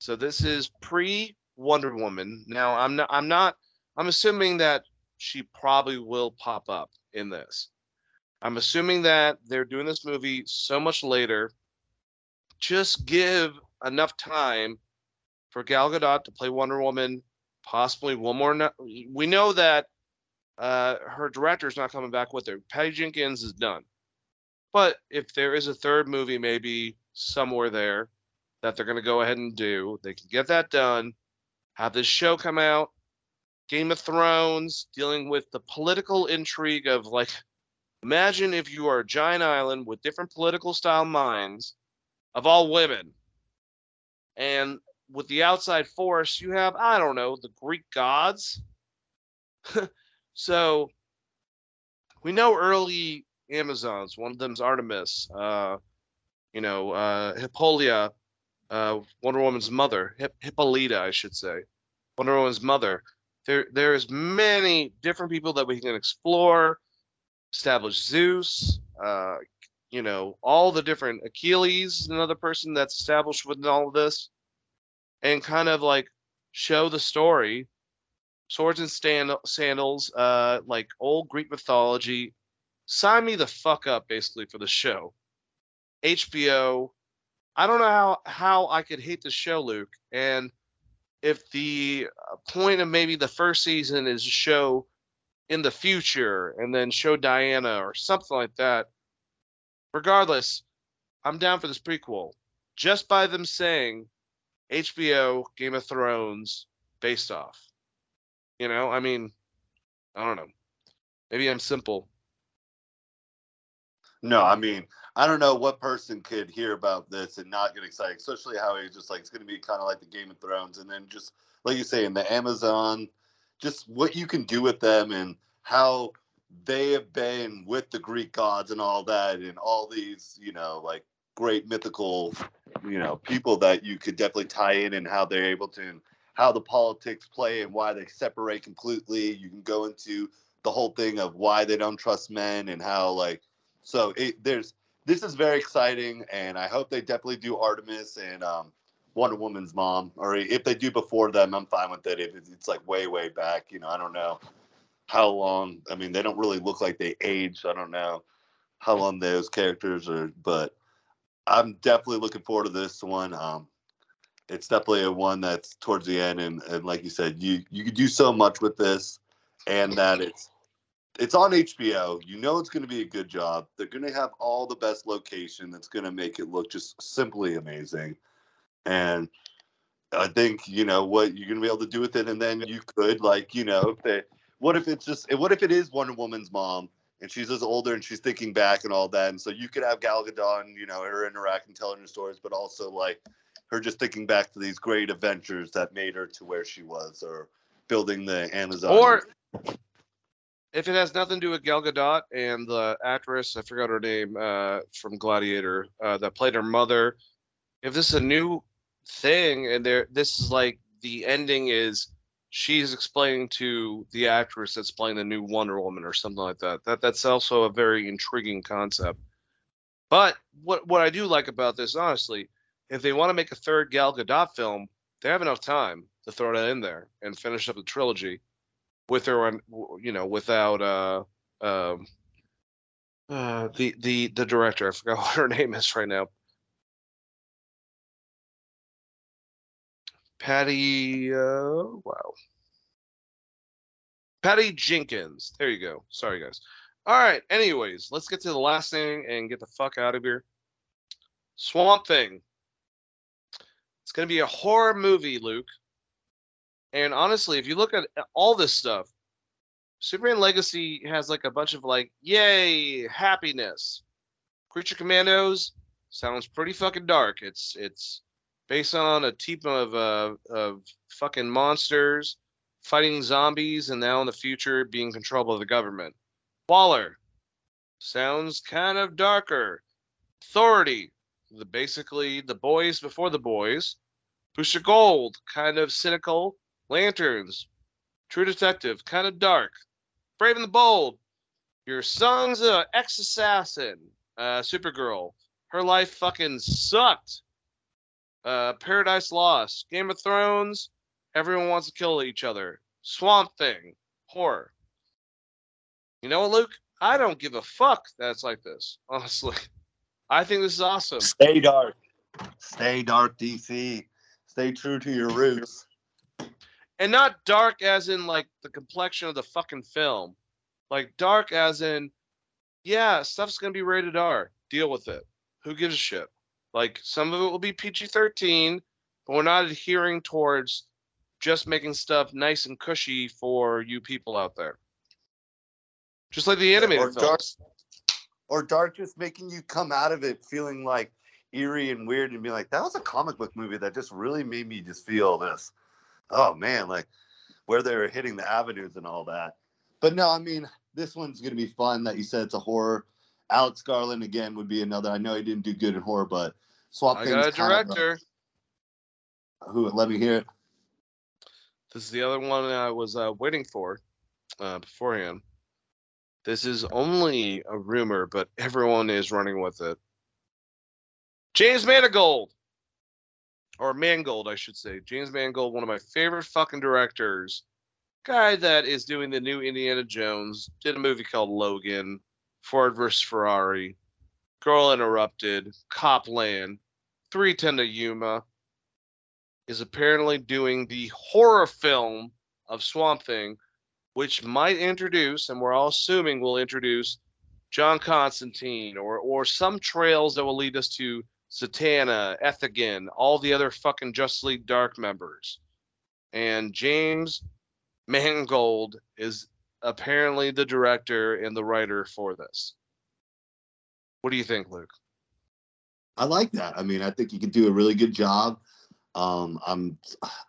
So this is pre Wonder Woman. Now I'm not I'm not I'm assuming that she probably will pop up in this. I'm assuming that they're doing this movie so much later. Just give enough time for Gal Gadot to play Wonder Woman, possibly one more. No- we know that uh, her director's not coming back with her. Patty Jenkins is done. But if there is a third movie, maybe somewhere there that they're going to go ahead and do, they can get that done. Have this show come out. Game of Thrones dealing with the political intrigue of like, imagine if you are a giant island with different political style minds of all women. And with the outside force, you have, I don't know, the Greek gods. so we know early Amazons. One of them's Artemis. Uh, you know, uh, Hippolyta, uh, Wonder Woman's mother, Hip- Hippolyta, I should say, Wonder Woman's mother. There, there's many different people that we can explore. Establish Zeus. Uh, you know, all the different Achilles, another person that's established within all of this, and kind of like show the story. Swords and stand- sandals, uh, like old Greek mythology, sign me the fuck up basically for the show. HBO. I don't know how how I could hate the show, Luke. And if the uh, point of maybe the first season is show in the future and then show Diana or something like that, regardless, I'm down for this prequel. Just by them saying HBO Game of Thrones based off. You know, I mean, I don't know. Maybe I'm simple. No, I mean, I don't know what person could hear about this and not get excited, especially how he's just like it's going to be kind of like the Game of Thrones, and then just like you say in the Amazon, just what you can do with them and how they have been with the Greek gods and all that, and all these, you know, like great mythical, you know, people that you could definitely tie in and how they're able to, and how the politics play and why they separate completely. You can go into the whole thing of why they don't trust men and how like so it, there's this is very exciting, and I hope they definitely do Artemis and um, Wonder Woman's mom, or if they do before them, I'm fine with it. If it's like way way back, you know, I don't know how long. I mean, they don't really look like they age. I don't know how long those characters are, but I'm definitely looking forward to this one. Um, it's definitely a one that's towards the end, and, and like you said, you you could do so much with this, and that it's it's on HBO. You know it's going to be a good job. They're going to have all the best location that's going to make it look just simply amazing. And I think you know what you're going to be able to do with it. And then you could like you know if they what if it's just what if it is Wonder Woman's mom and she's just older and she's thinking back and all that. And so you could have Gal Gadot and you know her interacting, telling her stories, but also like her just thinking back to these great adventures that made her to where she was or building the Amazon. Or if it has nothing to do with Gal Gadot and the actress, I forgot her name uh, from Gladiator uh, that played her mother. If this is a new thing and there, this is like the ending is she's explaining to the actress that's playing the new Wonder Woman or something like that. That that's also a very intriguing concept. But what what I do like about this, honestly, if they want to make a third Gal Gadot film, they have enough time to throw that in there and finish up the trilogy with her you know without uh um uh the the the director i forgot what her name is right now. Patty uh wow. Patty jenkins there you go. Sorry guys. All right anyways let's get to the last thing and get the fuck out of here. Swamp thing. It's going to be a horror movie luke and honestly, if you look at all this stuff, Superman Legacy has like a bunch of like, yay, happiness. Creature Commandos sounds pretty fucking dark. It's it's based on a team of uh of fucking monsters fighting zombies and now in the future being controlled by the government. Waller sounds kind of darker. Authority, the basically the boys before the boys. Booster Gold, kind of cynical. Lanterns, True Detective, kind of dark. Brave and the Bold, your son's an ex assassin. Uh, Supergirl, her life fucking sucked. Uh, Paradise Lost, Game of Thrones, everyone wants to kill each other. Swamp Thing, horror. You know what, Luke? I don't give a fuck that's like this, honestly. I think this is awesome. Stay dark. Stay dark, DC. Stay true to your roots. And not dark as in like the complexion of the fucking film. Like dark as in, yeah, stuff's gonna be rated R. Deal with it. Who gives a shit? Like some of it will be PG 13, but we're not adhering towards just making stuff nice and cushy for you people out there. Just like the animated or dark, films. or dark just making you come out of it feeling like eerie and weird and be like, that was a comic book movie that just really made me just feel this. Oh man, like where they were hitting the avenues and all that. But no, I mean, this one's gonna be fun. That you said it's a horror. Alex Garland again would be another. I know he didn't do good in horror, but Swamp I Thing's got a kind of director. who? Let me hear it. This is the other one I was uh, waiting for uh, beforehand. This is only a rumor, but everyone is running with it. James Mangold, or Mangold, I should say. James Mangold, one of my favorite fucking directors. Guy that is doing the new Indiana Jones, did a movie called Logan, Ford vs. Ferrari, Girl Interrupted, Copland, 310 to Yuma, is apparently doing the horror film of Swamp Thing, which might introduce, and we're all assuming will introduce John Constantine or or some trails that will lead us to Zatanna, Etrigan, all the other fucking Justice League Dark members. And James Mangold is apparently the director and the writer for this. What do you think, Luke? I like that. I mean, I think you could do a really good job. Um, I'm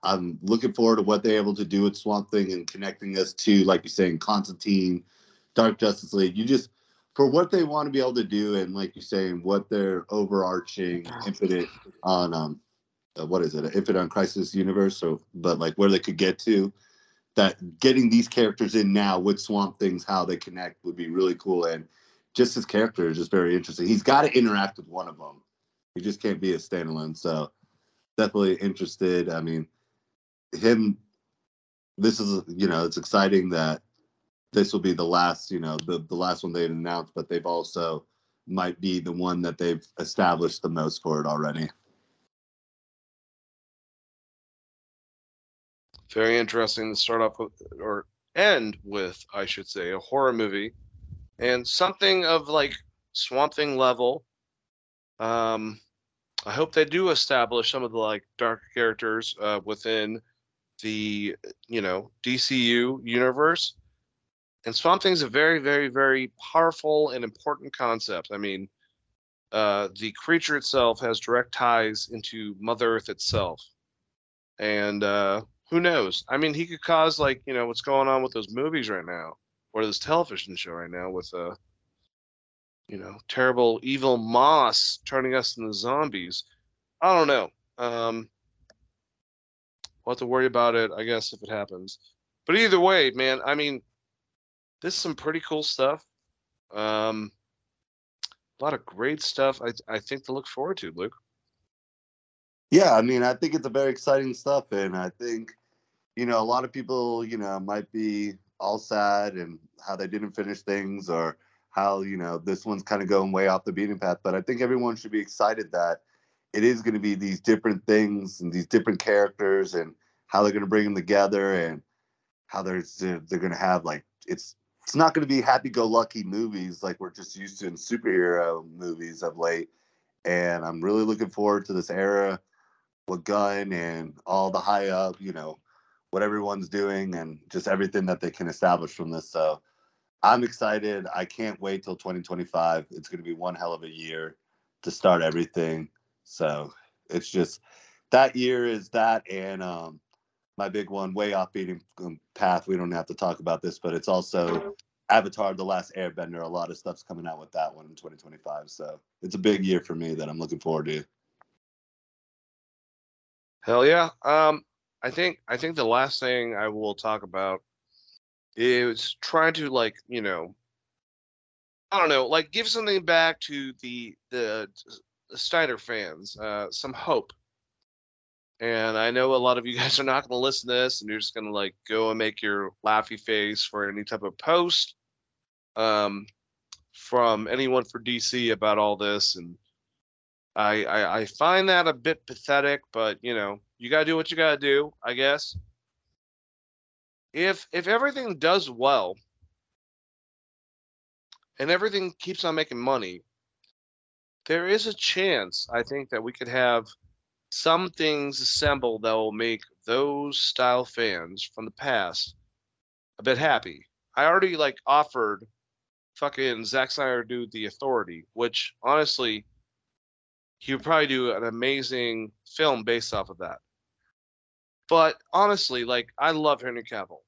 I'm looking forward to what they're able to do with Swamp Thing and connecting us to, like you're saying, Constantine, Dark Justice League. You just for what they want to be able to do, and like you're saying, what their overarching infinite on um, uh, what is it, an infinite on Crisis universe? So, but like where they could get to, that getting these characters in now with Swamp Things, how they connect would be really cool. And just his character is just very interesting. He's got to interact with one of them. He just can't be a standalone. So definitely interested. I mean, him. This is you know it's exciting that this will be the last you know the the last one they've announced, but they've also might be the one that they've established the most for it already. Very interesting to start off with, or end with, I should say, a horror movie, and something of like Swamp Thing level. Um, I hope they do establish some of the like dark characters uh, within the you know DCU universe. And Swamp Thing's a very, very, very powerful and important concept. I mean, uh, the creature itself has direct ties into Mother Earth itself, and uh, who knows? I mean, he could cause like you know what's going on with those movies right now, or this television show right now with uh, you know, terrible evil moss turning us into zombies. I don't know. Um, we'll have to worry about it, I guess, if it happens. But either way, man, I mean, this is some pretty cool stuff. Um, a lot of great stuff. I I think to look forward to, Luke. Yeah, I mean, I think it's a very exciting stuff, and I think, you know, a lot of people, you know, might be all sad and how they didn't finish things or how you know this one's kind of going way off the beaten path. But I think everyone should be excited that it is going to be these different things and these different characters and how they're going to bring them together and how they're they're going to have like it's it's not going to be happy-go-lucky movies like we're just used to in superhero movies of late. And I'm really looking forward to this era with Gunn and all the high up, you know, what everyone's doing and just everything that they can establish from this. So I'm excited. I can't wait till 2025. It's going to be one hell of a year to start everything. So it's just that year is that and um my big one way off beating path. We don't have to talk about this, but it's also Avatar: The Last Airbender. A lot of stuff's coming out with that one in 2025. So it's a big year for me that I'm looking forward to. Hell yeah. Um, I think I think the last thing I will talk about is trying to like you know I don't know like give something back to the the, the Snyder fans, uh, some hope. And I know a lot of you guys are not going to listen to this, and you're just going to like go and make your laughy face for any type of post um, from anyone for DC about all this, and I, I I find that a bit pathetic. But you know, you got to do what you got to do, I guess. If if everything does well and everything keeps on making money, there is a chance I think that we could have some things assembled that will make those style fans from the past a bit happy. I already like offered fucking Zack Snyder do the authority, which honestly he would probably do an amazing film based off of that. But honestly, like I love Henry Cavill.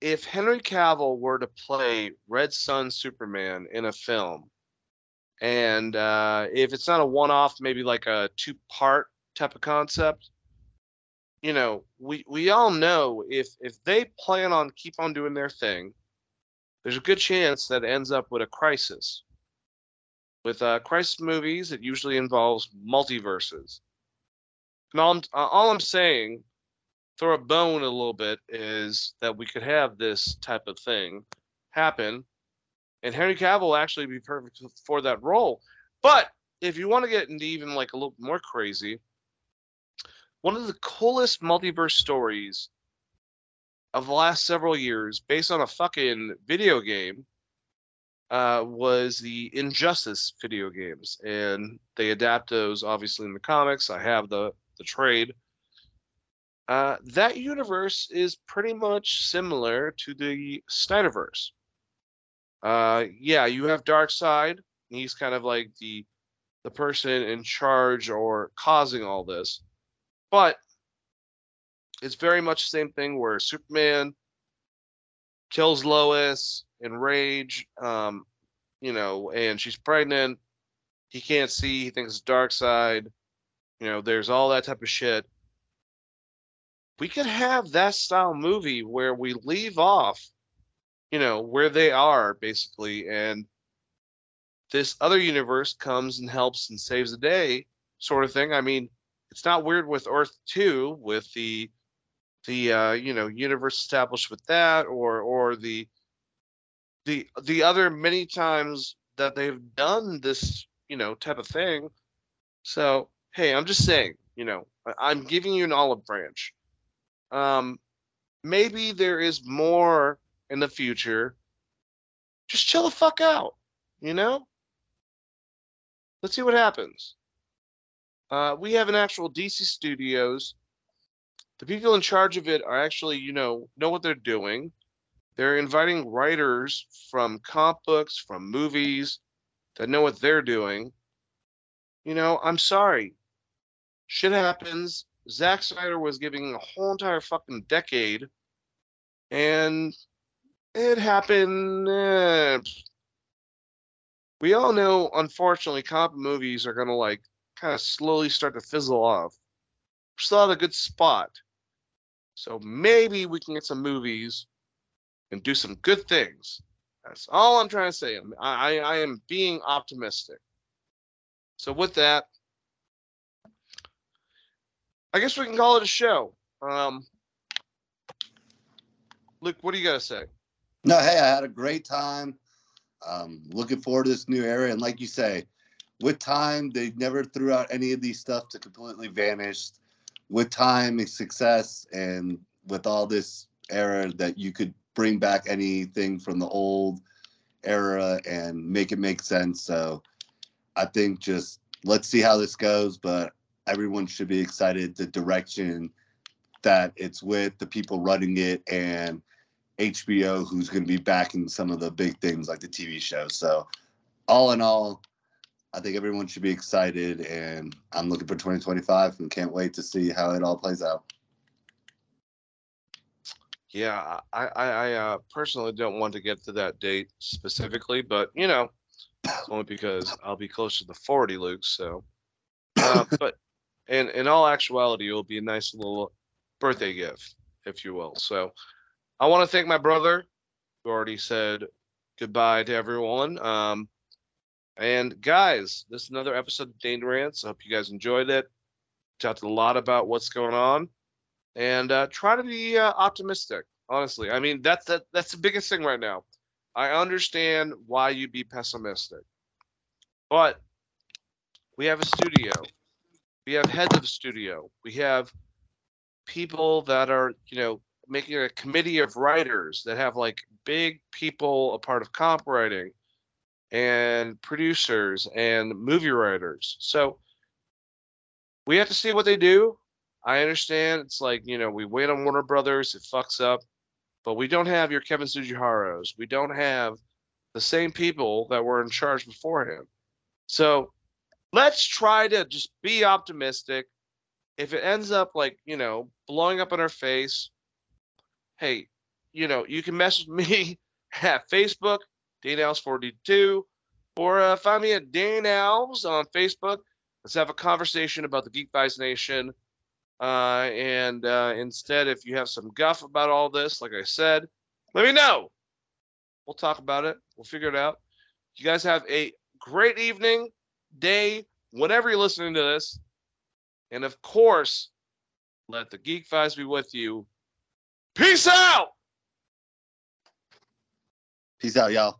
If Henry Cavill were to play Red Sun Superman in a film, and uh, if it's not a one-off, maybe like a two-part type of concept, you know, we we all know if if they plan on keep on doing their thing, there's a good chance that ends up with a crisis. With uh, crisis movies, it usually involves multiverses. And all I'm, all I'm saying, throw a bone a little bit, is that we could have this type of thing happen, and Henry Cavill actually be perfect for that role. But if you want to get into even like a little more crazy, one of the coolest multiverse stories of the last several years, based on a fucking video game, uh, was the Injustice video games, and they adapt those obviously in the comics. I have the the trade. Uh, that universe is pretty much similar to the Snyderverse. Uh, yeah, you have Darkseid. He's kind of like the the person in charge or causing all this, but it's very much the same thing where Superman kills Lois in rage, um, you know, and she's pregnant. He can't see. He thinks it's Side. You know, there's all that type of shit. We could have that style movie where we leave off, you know, where they are basically, and this other universe comes and helps and saves the day, sort of thing. I mean, it's not weird with Earth Two with the the uh, you know universe established with that, or or the the the other many times that they've done this you know type of thing. So hey, I'm just saying, you know, I'm giving you an olive branch. Um, maybe there is more in the future. Just chill the fuck out, you know? Let's see what happens. Uh, we have an actual DC Studios. The people in charge of it are actually, you know, know what they're doing. They're inviting writers from comic books, from movies that know what they're doing. You know, I'm sorry shit happens. Zack Snyder was giving a whole entire fucking decade, and it happened. Eh, we all know, unfortunately, cop movies are gonna like kind of slowly start to fizzle off. We're still at a good spot, so maybe we can get some movies and do some good things. That's all I'm trying to say. I, I, I am being optimistic. So with that, I guess we can call it a show. Um, Luke, what do you got to say? No, hey, I had a great time. Um, looking forward to this new era, and like you say, with time, they never threw out any of these stuff to completely vanish. With time and success, and with all this era, that you could bring back anything from the old era and make it make sense. So, I think just let's see how this goes. But everyone should be excited. The direction that it's with, the people running it, and HBO, who's going to be backing some of the big things like the TV show. So, all in all, I think everyone should be excited, and I'm looking for 2025 and can't wait to see how it all plays out. Yeah, I, I, I uh, personally don't want to get to that date specifically, but you know, only because I'll be close to the 40, Luke. So, uh, but in in all actuality, it will be a nice little birthday gift, if you will. So, I want to thank my brother, who already said goodbye to everyone. Um, and guys, this is another episode of Dane Rants. I hope you guys enjoyed it. Talked a lot about what's going on, and uh, try to be uh, optimistic. Honestly, I mean that's that that's the biggest thing right now. I understand why you'd be pessimistic, but we have a studio, we have heads of studio, we have people that are you know making a committee of writers that have like big people a part of comp writing and producers and movie writers. So we have to see what they do. I understand it's like, you know, we wait on Warner Brothers, it fucks up, but we don't have your Kevin Tsujiharas. We don't have the same people that were in charge before him. So let's try to just be optimistic. If it ends up like, you know, blowing up in our face, hey, you know, you can message me at Facebook, Dane Alves 42, or uh, find me at Dane Alves on Facebook. Let's have a conversation about the Geek Nation. Uh, and uh, instead, if you have some guff about all this, like I said, let me know. We'll talk about it. We'll figure it out. You guys have a great evening, day, whenever you're listening to this. And of course, let the Geek be with you. Peace out. Peace out, y'all.